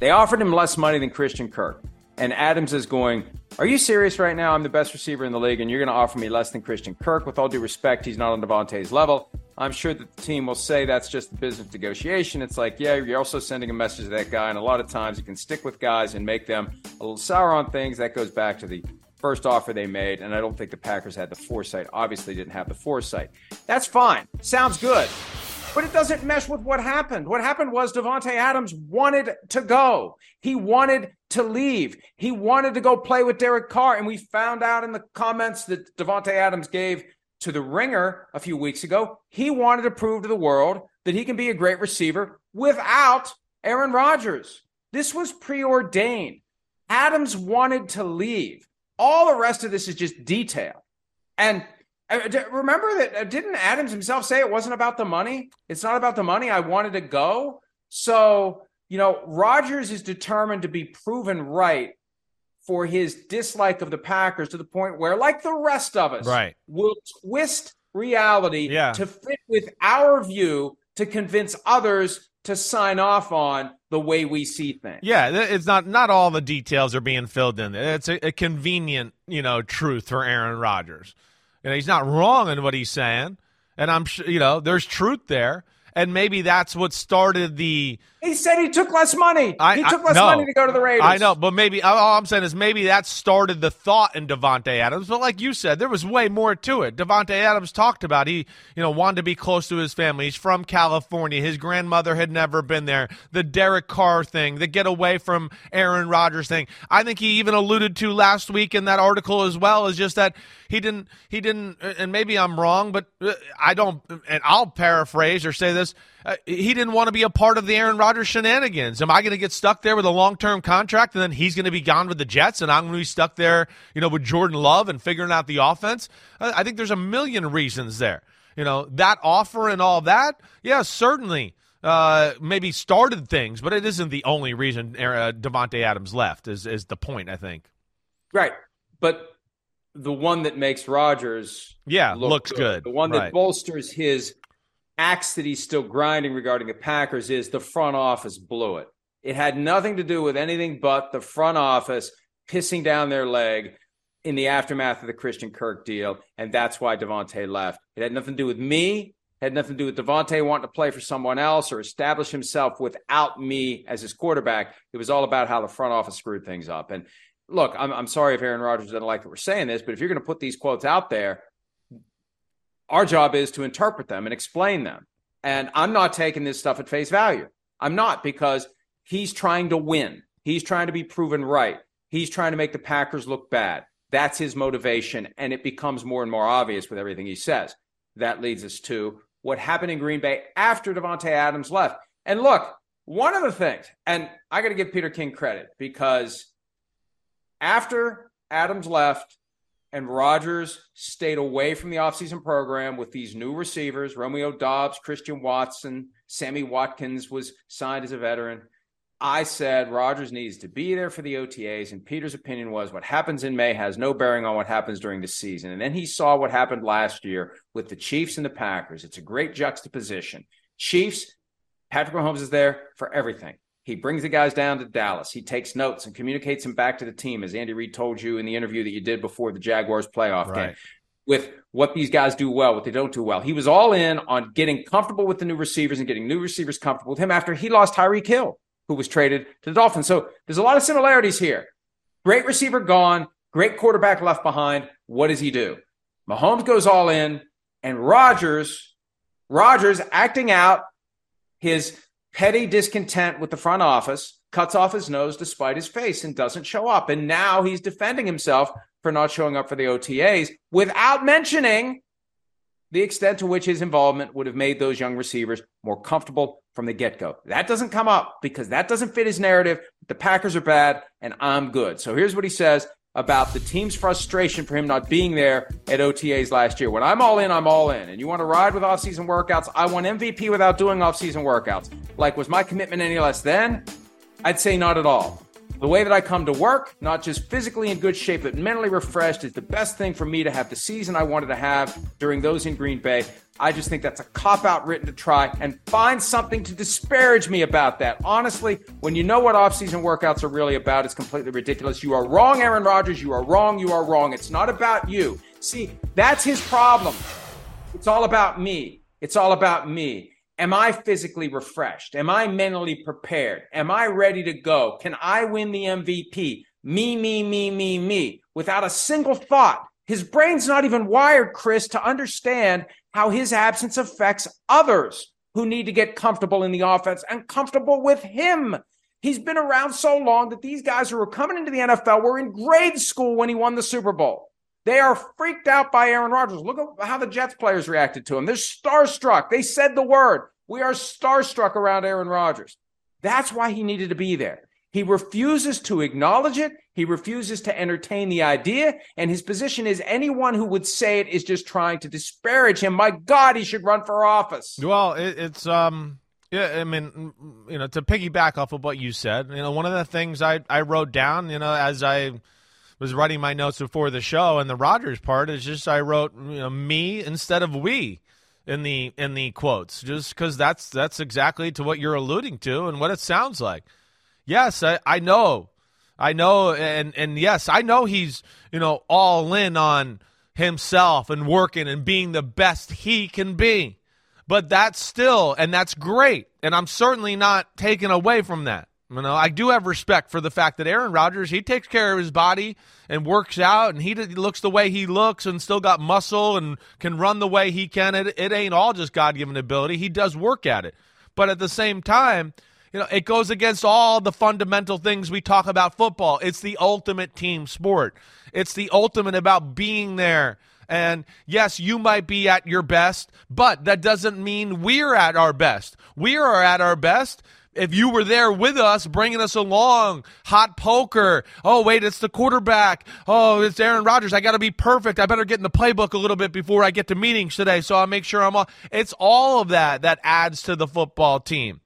They offered him less money than Christian Kirk. And Adams is going, Are you serious right now? I'm the best receiver in the league, and you're going to offer me less than Christian Kirk. With all due respect, he's not on Davante's level. I'm sure that the team will say that's just the business negotiation. It's like, yeah, you're also sending a message to that guy. And a lot of times you can stick with guys and make them a little sour on things. That goes back to the first offer they made. And I don't think the Packers had the foresight. Obviously, didn't have the foresight. That's fine. Sounds good. But it doesn't mesh with what happened. What happened was Davante Adams wanted to go. He wanted to leave. He wanted to go play with Derek Carr. And we found out in the comments that Davante Adams gave to the ringer a few weeks ago, he wanted to prove to the world that he can be a great receiver without Aaron Rodgers. This was preordained. Adams wanted to leave. All the rest of this is just detail. And remember that uh, didn't Adams himself say it wasn't about the money? It's not about the money. I wanted to go. So, you know, Rodgers is determined to be proven right for his dislike of the Packers to the point where, like the rest of us,
Right.
will twist reality
Yeah.
to fit with our view to convince others to sign off on the way we see things.
Yeah, it's not not all the details are being filled in. It's a, a convenient, you know, truth for Aaron Rodgers. You know, he's not wrong in what he's saying, and I'm sure you know there's truth there, and maybe that's what started the.
He said he took less money.
I,
he took less
no.
money to go to the Raiders.
I know, but maybe all I'm saying is maybe that started the thought in Davante Adams. But like you said, there was way more to it. Davante Adams talked about he, you know, wanted to be close to his family. He's from California. His grandmother had never been there. The Derek Carr thing, the get away from Aaron Rodgers thing. I think he even alluded to last week in that article as well. Is just that he didn't, he didn't, and maybe I'm wrong, but uh, I don't, and I'll paraphrase or say this. Uh, he didn't want to be a part of the Aaron Rodgers shenanigans. Am I going to get stuck there with a long term contract and then he's going to be gone with the Jets and I'm going to be stuck there, you know, with Jordan Love and figuring out the offense? I, think there's a million reasons there. You know, that offer and all that, yeah, certainly uh, maybe started things, but it isn't the only reason uh, Davante Adams left, is, is the point, I think.
Right. But the one that makes Rodgers
Yeah,
look
looks good.
The one
Right.
that bolsters his axe that he's still grinding regarding the Packers is the front office blew it. It had nothing to do with anything but the front office pissing down their leg in the aftermath of the Christian Kirk deal, and that's why Davante left. It had nothing to do with me. It had nothing to do with Davante wanting to play for someone else or establish himself without me as his quarterback. It was all about how the front office screwed things up. And look, I'm, I'm sorry if Aaron Rodgers doesn't like that we're saying this, but if you're going to put these quotes out there, our job is to interpret them and explain them. And I'm not taking this stuff at face value. I'm not because he's trying to win. He's trying to be proven right. He's trying to make the Packers look bad. That's his motivation. And it becomes more and more obvious with everything he says. That leads us to what happened in Green Bay after Davante Adams left. And look, one of the things, and I got to give Peter King credit because after Adams left and Rodgers stayed away from the offseason program with these new receivers, Romeo Doubs, Christian Watson, Sammy Watkins was signed as a veteran. I said Rodgers needs to be there for the OTAs, and Peter's opinion was what happens in May has no bearing on what happens during the season. And then he saw what happened last year with the Chiefs and the Packers. It's a great juxtaposition. Chiefs, Patrick Mahomes is there for everything. He brings the guys down to Dallas. He takes notes and communicates them back to the team, as Andy Reid told you in the interview that you did before the Jaguars playoff game. With what these guys do well, what they don't do well. He was all in on getting comfortable with the new receivers and getting new receivers comfortable with him after he lost Tyreek Hill, who was traded to the Dolphins. So there's a lot of similarities here. Great receiver gone, great quarterback left behind. What does he do? Mahomes goes all in, and Rodgers, Rodgers acting out his petty discontent with the front office, cuts off his nose despite his face and doesn't show up. And now he's defending himself for not showing up for the OTAs without mentioning the extent to which his involvement would have made those young receivers more comfortable from the get go. That doesn't come up because that doesn't fit his narrative. The Packers are bad and I'm good. So here's what he says about the team's frustration for him not being there at OTAs last year. When I'm all in, I'm all in. And you want to ride with offseason workouts? I won MVP without doing offseason workouts. Like, was my commitment any less then? I'd say not at all. The way that I come to work, not just physically in good shape, but mentally refreshed, is the best thing for me to have the season I wanted to have during those in Green Bay. I just think that's a cop out written to try and find something to disparage me about that. Honestly, when you know what offseason workouts are really about, it's completely ridiculous. You are wrong, Aaron Rodgers. You are wrong. You are wrong. It's not about you. See, that's his problem. It's all about me. It's all about me. Am I physically refreshed? Am I mentally prepared? Am I ready to go? Can I win the MVP? Me, me, me, me, me, without a single thought. His brain's not even wired, Chris, to understand how his absence affects others who need to get comfortable in the offense and comfortable with him. He's been around so long that these guys who are coming into the NFL were in grade school when he won the Super Bowl. They are freaked out by Aaron Rodgers. Look at how the Jets players reacted to him. They're starstruck. They said the word. We are starstruck around Aaron Rodgers. That's why he needed to be there. He refuses to acknowledge it. He refuses to entertain the idea. And his position is anyone who would say it is just trying to disparage him. My God, he should run for office.
Well, it, it's, um, yeah, I mean, you know, to piggyback off of what you said, you know, one of the things I, I wrote down, you know, as I was writing my notes before the show, and the Rodgers part is just I wrote you know me instead of we in the in the quotes, just because that's that's exactly to what you're alluding to and what it sounds like. Yes, I, I know, I know, and and yes, I know he's you know all in on himself and working and being the best he can be. But that's still, and that's great. And I'm certainly not taken away from that. You know, I do have respect for the fact that Aaron Rodgers he takes care of his body and works out, and he looks the way he looks, and still got muscle and can run the way he can. It, it ain't all just God given ability. He does work at it, but at the same time, you know, it goes against all the fundamental things we talk about football. It's the ultimate team sport. It's the ultimate about being there. And yes, you might be at your best, but that doesn't mean we're at our best. We are at our best if you were there with us, bringing us along, hot poker. Oh, wait, it's the quarterback. Oh, it's Aaron Rodgers. I got to be perfect. I better get in the playbook a little bit before I get to meetings today. So I'll make sure I'm all. It's all of that that adds to the football team.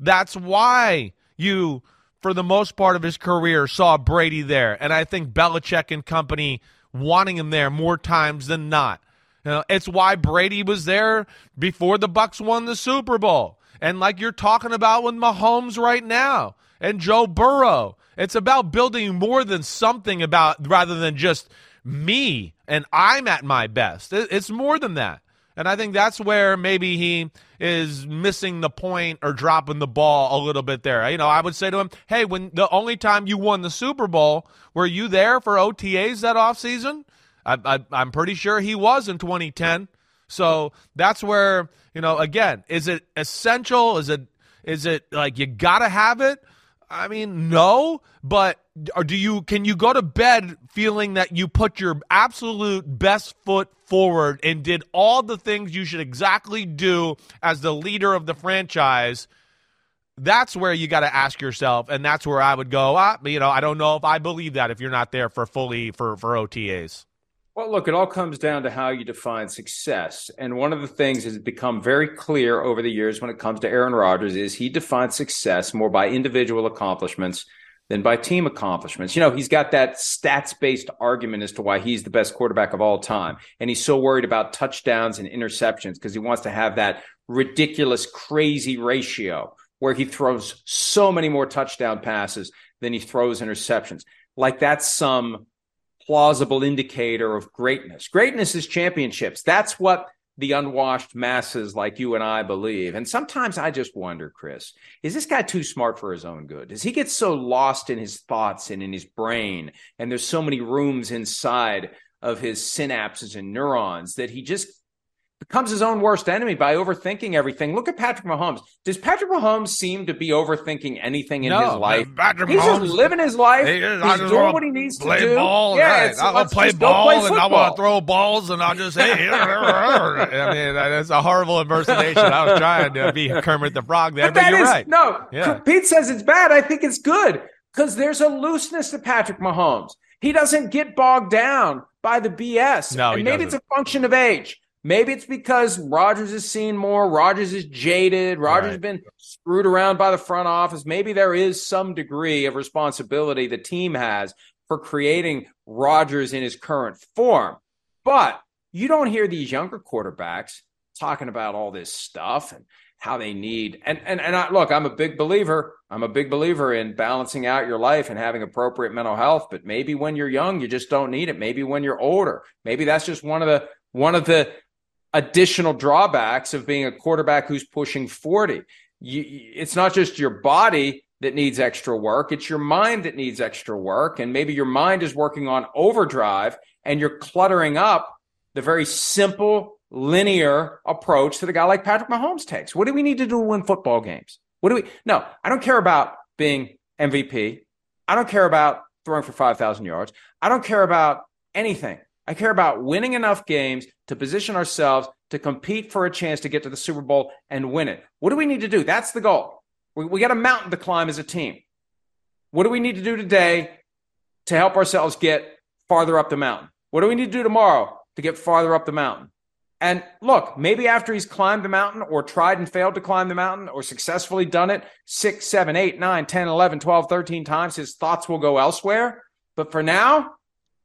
That's why you, for the most part of his career, saw Brady there. And I think Belichick and company wanting him there more times than not. You know, it's why Brady was there before the Bucs won the Super Bowl and like you're talking about with Mahomes right now and Joe Burrow. It's about building more than something about rather than just me and I'm at my best. It's more than that. And I think that's where maybe he is missing the point or dropping the ball a little bit there. You know, I would say to him, hey, when the only time you won the Super Bowl, were you there for OTAs that offseason? I, I, I'm pretty sure he was in 2010. So that's where you know. Again, is it essential? Is it is it like you gotta have it? I mean, no, but or do you can you go to bed feeling that you put your absolute best foot forward and did all the things you should exactly do as the leader of the franchise? That's where you got to ask yourself, and that's where I would go. Ah, you know, I don't know if I believe that if you're not there for fully for for OTAs.
Well, look, it all comes down to how you define success. And one of the things has become very clear over the years when it comes to Aaron Rodgers is he defines success more by individual accomplishments than by team accomplishments. You know, he's got that stats based argument as to why he's the best quarterback of all time. And he's so worried about touchdowns and interceptions because he wants to have that ridiculous, crazy ratio where he throws so many more touchdown passes than he throws interceptions. Like that's some plausible indicator of greatness. Greatness is championships. That's what the unwashed masses like you and I believe. And sometimes I just wonder, Chris, is this guy too smart for his own good? Does he get so lost in his thoughts and in his brain? And there's so many rooms inside of his synapses and neurons that he just becomes his own worst enemy by overthinking everything. Look at Patrick Mahomes. Does Patrick Mahomes seem to be overthinking anything in
no,
his life?
Patrick
He's
Mahomes,
just living his life.
He is,
He's doing what he needs to do.
Play ball,
yeah,
right. I'll play ball
play
and I want to throw balls and I'll just hey. I mean, that's a horrible impersonation. I was trying to be Kermit the Frog there,
But
but,
that
you're
is-
right.
No,
Yeah.
Pete says it's bad. I think it's good because there's a looseness to Patrick Mahomes. He doesn't get bogged down by the BS.
No,
and maybe
doesn't.
it's a function of age. Maybe it's because Rodgers has seen more. Rodgers is jaded. Rodgers has
Right.
been screwed around by the front office. Maybe there is some degree of responsibility the team has for creating Rodgers in his current form. But you don't hear these younger quarterbacks talking about all this stuff and how they need and and and I, look, I'm a big believer. I'm a big believer in balancing out your life and having appropriate mental health. But maybe when you're young, you just don't need it. Maybe when you're older, maybe that's just one of the one of the additional drawbacks of being a quarterback who's pushing 40. You, it's not just your body that needs extra work, it's your mind that needs extra work. And maybe your mind is working on overdrive and you're cluttering up the very simple, linear approach that a guy like Patrick Mahomes takes. What do we need to do to win football games? What do we? No, I don't care about being MVP. I don't care about throwing for 5,000 yards. I don't care about anything. I care about winning enough games to position ourselves to compete for a chance to get to the Super Bowl and win it. What do we need to do? That's the goal. We, we got a mountain to climb as a team. What do we need to do today to help ourselves get farther up the mountain? What do we need to do tomorrow to get farther up the mountain? And look, maybe after he's climbed the mountain or tried and failed to climb the mountain or successfully done it six, seven, eight, nine, 10, 11, 12, 13 times, his thoughts will go elsewhere. But for now,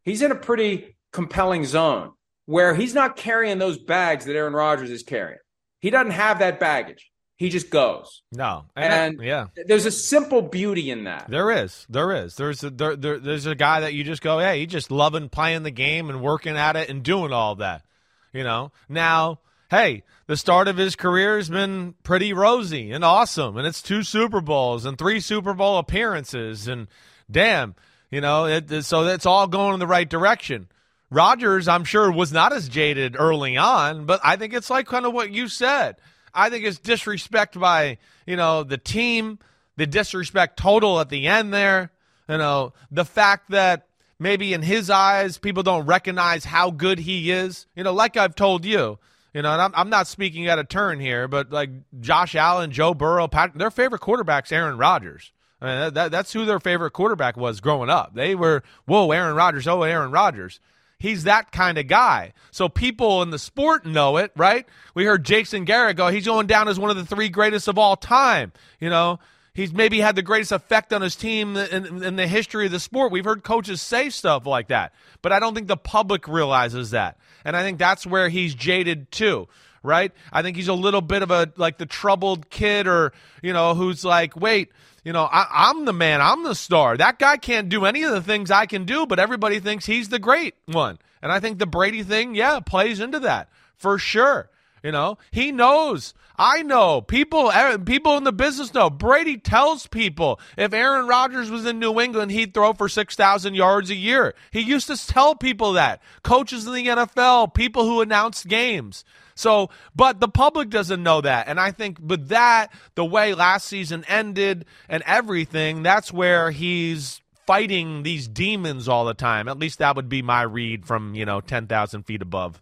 he's in a pretty compelling zone where he's not carrying those bags that Aaron Rodgers is carrying. He doesn't have that baggage. He just goes.
No,
And,
I- yeah,
there's a simple beauty in that.
There is, there is. There's a there, there, there's a guy that you just go, hey, he just loving playing the game and working at it and doing all that. You know. Now, hey, the start of his career has been pretty rosy and awesome, and it's two Super Bowls and three Super Bowl appearances, and damn, you know, it, so that's all going in the right direction. Rodgers, I'm sure, was not as jaded early on, but I think it's like kind of what you said. I think it's disrespect by, you know, the team, the disrespect total at the end there. You know, the fact that maybe in his eyes, people don't recognize how good he is. You know, like I've told you, you know, and I'm, I'm not speaking out of turn here, but like Josh Allen, Joe Burrow, their favorite quarterback's Aaron Rodgers. I mean, that, that, that's who their favorite quarterback was growing up. They were, whoa, Aaron Rodgers, oh, Aaron Rodgers. He's that kind of guy. So people in the sport know it, right? We heard Jason Garrett go, he's going down as one of the three greatest of all time. You know, he's maybe had the greatest effect on his team in, in the history of the sport. We've heard coaches say stuff like that, but I don't think the public realizes that. And I think that's where he's jaded too right? I think he's a little bit of a like the troubled kid, or you know, who's like, wait, you know, I, I'm the man, I'm the star. That guy can't do any of the things I can do, but everybody thinks he's the great one. And I think the Brady thing, yeah, plays into that for sure. You know, he knows. I know. People eh, people in the business know. Brady tells people if Aaron Rodgers was in New England, he'd throw for 6,000 yards a year. He used to tell people that. Coaches in the NFL, people who announce games. So, but the public doesn't know that. And I think with that, the way last season ended and everything, that's where he's fighting these demons all the time. At least that would be my read from, you know, 10,000 feet above.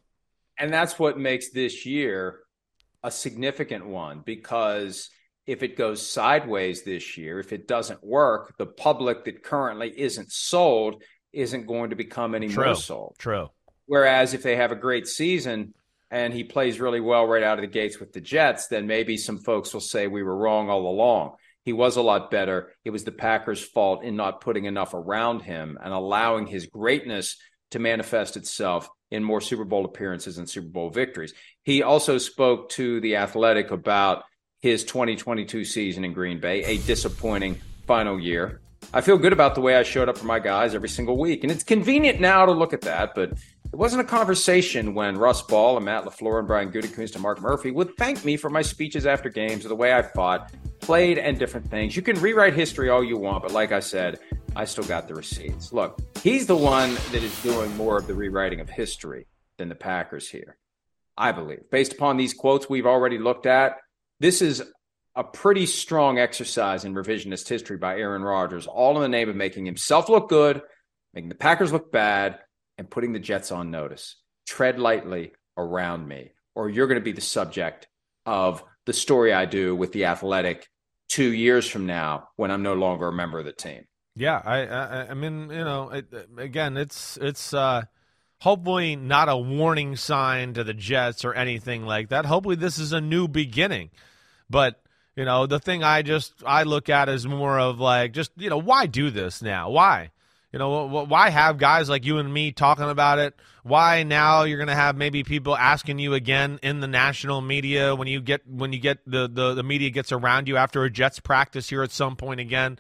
And that's what makes this year a significant one because if it goes sideways this year, if it doesn't work, the public that currently isn't sold isn't going to become any
True.
more sold.
True.
Whereas if they have a great season and he plays really well right out of the gates with the Jets, then maybe some folks will say we were wrong all along. He was a lot better. It was the Packers' fault in not putting enough around him and allowing his greatness to manifest itself in more Super Bowl appearances and Super Bowl victories. He also spoke to the Athletic about his 2022 season in Green Bay, a disappointing final year. I feel good about the way I showed up for my guys every single week. And it's convenient now to look at that, but it wasn't a conversation when Russ Ball and Matt LaFleur and Brian Gutekunst and Mark Murphy would thank me for my speeches after games or the way I fought, played, and different things. You can rewrite history all you want, but like I said, I still got the receipts. Look, he's the one that is doing more of the rewriting of history than the Packers here, I believe. Based upon these quotes we've already looked at, this is a pretty strong exercise in revisionist history by Aaron Rodgers, all in the name of making himself look good, making the Packers look bad, and putting the Jets on notice. Tread lightly around me, or you're going to be the subject of the story I do with the Athletic two years from now when I'm no longer a member of the team.
Yeah, I, I, I mean, you know, it, again, it's it's uh, hopefully not a warning sign to the Jets or anything like that. Hopefully, this is a new beginning, but you know, the thing I just I look at is more of like just you know why do this now? Why? You know, why have guys like you and me talking about it? Why now you're going to have maybe people asking you again in the national media when you get when you get the, the the media gets around you after a Jets practice here at some point again.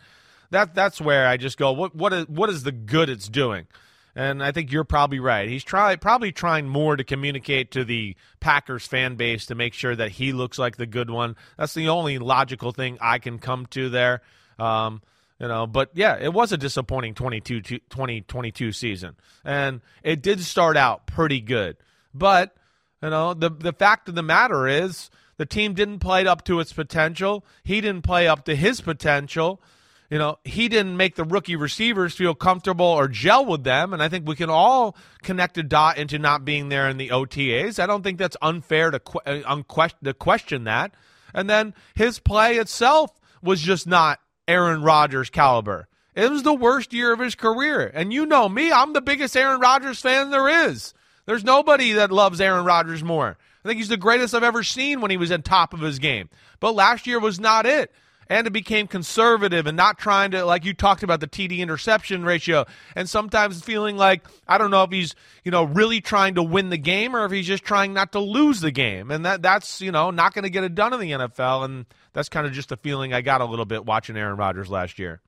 That that's where I just go, what what is what is the good it's doing? And I think you're probably right. He's try, probably trying more to communicate to the Packers fan base to make sure that he looks like the good one. That's the only logical thing I can come to there. Um, you know, but yeah, it was a disappointing 22, 2022 season. And it did start out pretty good. But, you know, the, the fact of the matter is the team didn't play up to its potential. He didn't play up to his potential you know, he didn't make the rookie receivers feel comfortable or gel with them. And I think we can all connect a dot into not being there in the OTAs. I don't think that's unfair to, uh, to question that. And then his play itself was just not Aaron Rodgers caliber. It was the worst year of his career. And you know me, I'm the biggest Aaron Rodgers fan there is. There's nobody that loves Aaron Rodgers more. I think he's the greatest I've ever seen when he was in top of his game. But last year was not it and it became conservative and not trying to like you talked about the TD interception ratio. And sometimes feeling like I don't know if he's you know really trying to win the game or if he's just trying not to lose the game. And that that's you know not going to get it done in the NFL and that's kind of just the feeling I got a little bit watching Aaron Rodgers last year.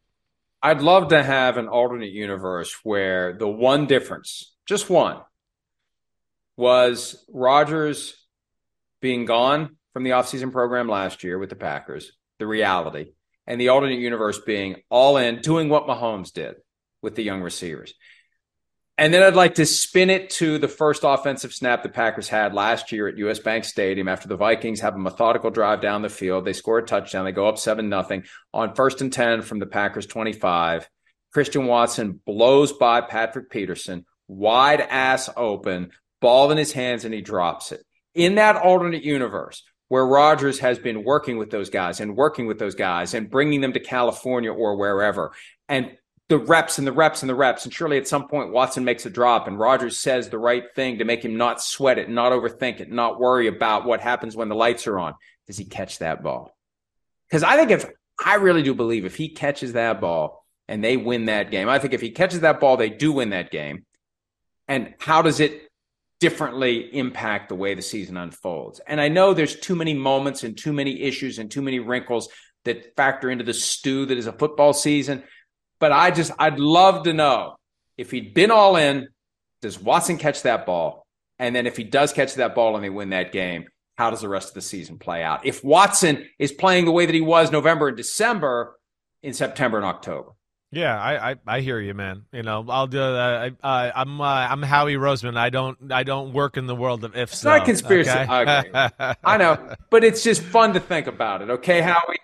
I'd love to have an alternate universe where the one difference, just one, was Rodgers being gone from the offseason program last year with the Packers the reality, and the alternate universe being all in, doing what Mahomes did with the young receivers. And then I'd like to spin it to the first offensive snap the Packers had last year at US Bank Stadium after the Vikings have a methodical drive down the field. They score a touchdown. They go up 7 nothing on first and 10 from the Packers 25. Christian Watson blows by Patrick Peterson, wide ass open, ball in his hands, and he drops it. In that alternate universe, where Rodgers has been working with those guys and working with those guys and bringing them to California or wherever. And the reps and the reps and the reps. And surely at some point, Watson makes a drop and Rodgers says the right thing to make him not sweat it, not overthink it, not worry about what happens when the lights are on. Does he catch that ball? Because I think if I really do believe if he catches that ball and they win that game, I think if he catches that ball, they do win that game. And how does it differently impact the way the season unfolds. And I know there's too many moments and too many issues and too many wrinkles that factor into the stew that is a football season. But I just, I'd love to know if he'd been all in, does Watson catch that ball? And then if he does catch that ball and they win that game, how does the rest of the season play out? If Watson is playing the way that he was November and December in September and October.
Yeah, I, I, I hear you, man. You know, I'll do. Uh, I, I'm uh, I'm Howie Roseman. I don't I don't work in the world of ifs.
It's not conspiracy. Okay? I know, but it's just fun to think about it. Okay, Howie,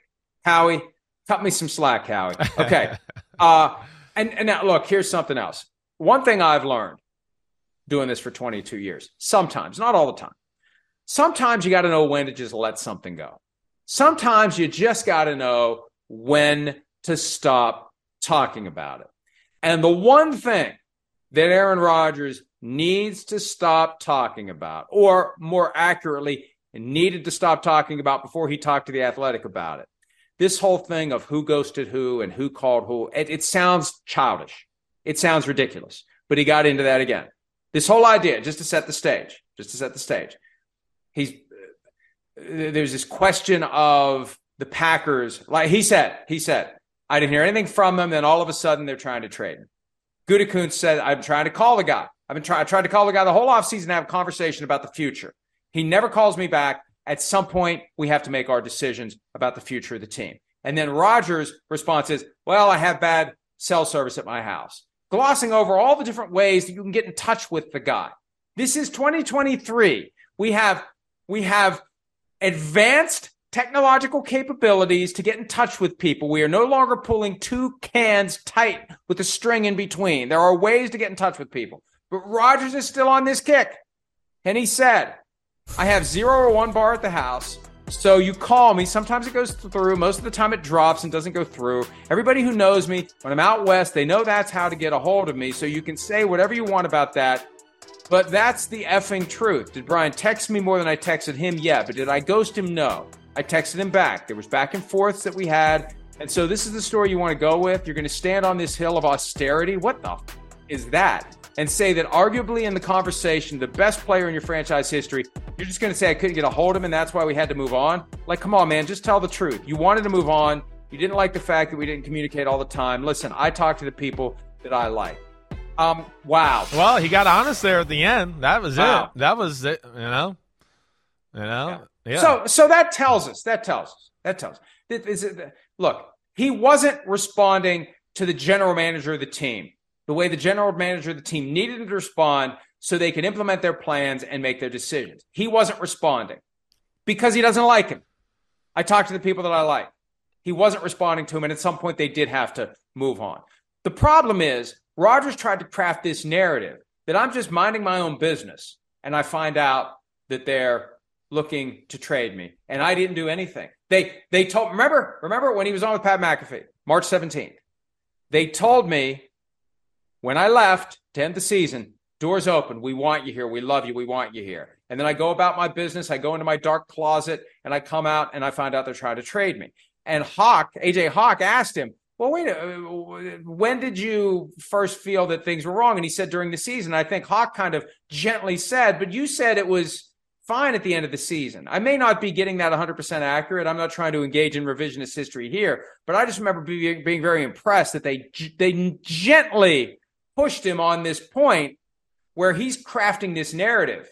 Howie, cut me some slack, Howie. Okay, uh, and and now look, here's something else. One thing I've learned doing this for 22 years. Sometimes, not all the time. Sometimes you got to know when to just let something go. Sometimes you just got to know when to stop talking about it. And the one thing that Aaron Rodgers needs to stop talking about, or more accurately, needed to stop talking about before he talked to the athletic about it. This whole thing of who ghosted who and who called who, it, it sounds childish. It sounds ridiculous, but he got into that again. This whole idea, just to set the stage, just to set the stage. He's uh, there's this question of the Packers, like he said, he said, I didn't hear anything from them. Then all of a sudden, they're trying to trade. Gutekunst said, I'm trying to call the guy. I've been trying, I tried to call the guy the whole offseason to have a conversation about the future. He never calls me back. At some point, we have to make our decisions about the future of the team. And then Rodgers' response is, Well, I have bad cell service at my house, glossing over all the different ways that you can get in touch with the guy. This is 2023. We have we have advanced technological capabilities to get in touch with people. We are no longer pulling two cans tight with a string in between. There are ways to get in touch with people. But Rodgers is still on this kick. And he said, I have zero or one bar at the house. So you call me. Sometimes it goes through. Most of the time it drops and doesn't go through. Everybody who knows me, when I'm out west, they know that's how to get a hold of me. So you can say whatever you want about that. But that's the effing truth. Did Brian text me more than I texted him? Yeah. But did I ghost him? No. I texted him back. There was back and forths that we had. And so this is the story you want to go with. You're going to stand on this hill of austerity. What the f- is that? And say that arguably in the conversation, the best player in your franchise history, you're just going to say I couldn't get a hold of him and that's why we had to move on. Like, come on, man, just tell the truth. You wanted to move on. You didn't like the fact that we didn't communicate all the time. Listen, I talk to the people that I like. Um, wow.
Well, he got honest there at the end. That was
Wow.
it. That was it. You know. You know. Yeah.
So, so that tells us. That tells us. That tells. Us. Look, he wasn't responding to the general manager of the team the way the general manager of the team needed to respond so they could implement their plans and make their decisions. He wasn't responding because he doesn't like him. I talked to the people that I like. He wasn't responding to him, and at some point they did have to move on. The problem is Rodgers tried to craft this narrative that I'm just minding my own business, and I find out that they're looking to trade me, and I didn't do anything. They they told remember remember when he was on with Pat McAfee, March 17th. They told me when I left to end the season, doors open. We want you here. We love you. We want you here. And then I go about my business. I go into my dark closet and I come out and I find out they're trying to trade me. And Hawk, AJ Hawk asked him, well, wait, when did you first feel that things were wrong? And he said during the season. I think Hawk kind of gently said, but you said it was fine at the end of the season. I may not be getting that 100% accurate. I'm not trying to engage in revisionist history here, but I just remember being, being very impressed that they they gently pushed him on this point where he's crafting this narrative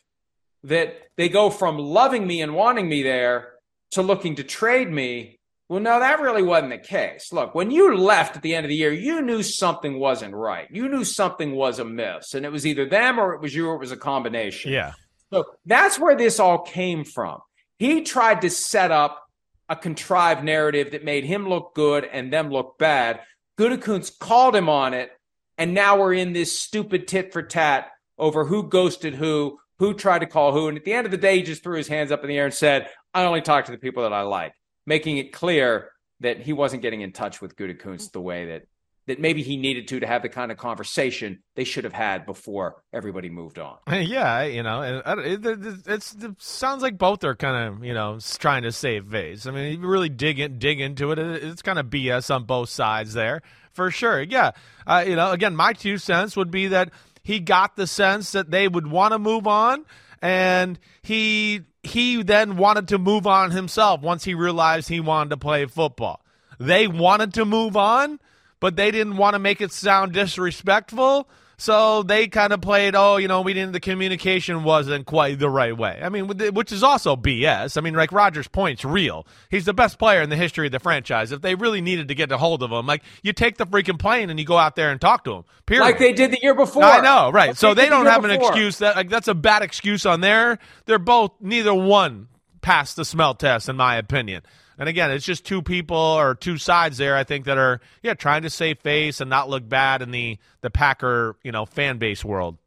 that they go from loving me and wanting me there to looking to trade me. Well, no, that really wasn't the case. Look, when you left at the end of the year, you knew something wasn't right. You knew something was amiss, and it was either them or it was you or it was a combination.
Yeah.
So that's where this all came from. He tried to set up a contrived narrative that made him look good and them look bad. Gutekunst called him on it, and now we're in this stupid tit for tat over who ghosted who, who tried to call who. And at the end of the day, he just threw his hands up in the air and said, I only talk to the people that I like, making it clear that he wasn't getting in touch with Gutekunst the way that that maybe he needed to to have the kind of conversation they should have had before everybody moved on.
Yeah, you know, and it, it, it's, it sounds like both are kind of you know trying to save face. I mean, you really dig in, dig into it, it's kind of BS on both sides there for sure. Yeah, uh, you know, again, my two cents would be that he got the sense that they would want to move on, and he he then wanted to move on himself once he realized he wanted to play football. They wanted to move on but they didn't want to make it sound disrespectful. So they kind of played, oh, you know, we didn't, the communication wasn't quite the right way. I mean, which is also BS. I mean, like Rodgers' point's real. He's the best player in the history of the franchise. If they really needed to get a hold of him, like, you take the freaking plane and you go out there and talk to him. Period.
Like they did the year before.
I know, right.
Like
so
they
they don't
year
have an excuse. That like that's a bad excuse on there. They're both neither one passed the smell test, in my opinion. And again, it's just two people or two sides there. I think that are yeah trying to save face and not look bad in the the Packer you know fan base world.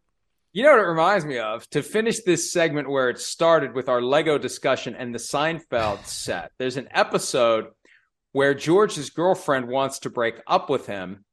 You know what it reminds me of? To finish this segment where it started with our Lego discussion and the Seinfeld set, there's an episode where George's girlfriend wants to break up with him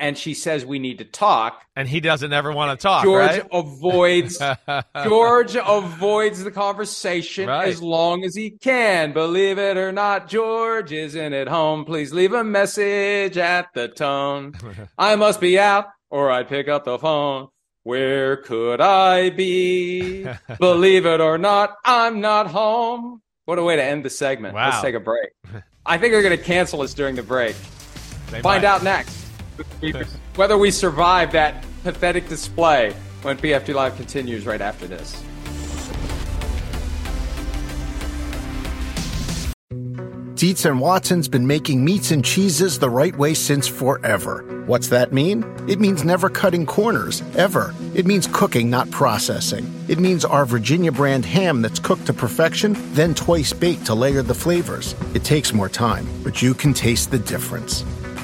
and she says we need to talk.
And he doesn't ever want to talk.
George
right?
avoids George avoids the conversation
Right.
as long as he can. Believe it or not, George isn't at home. Please leave a message at the tone. I must be out or I'd pick up the phone. Where could I be? Believe it or not, I'm not home. What a way to end the segment. Let's take a break. I think they're going to cancel us during the break.
They
Find
might.
out next whether we survive that pathetic display when PFT Live continues right after this.
Dietz and Watson's been making meats and cheeses the right way since forever. What's that mean? It means never cutting corners, ever. It means cooking, not processing. It means our Virginia brand ham that's cooked to perfection, then twice baked to layer the flavors. It takes more time, but you can taste the difference.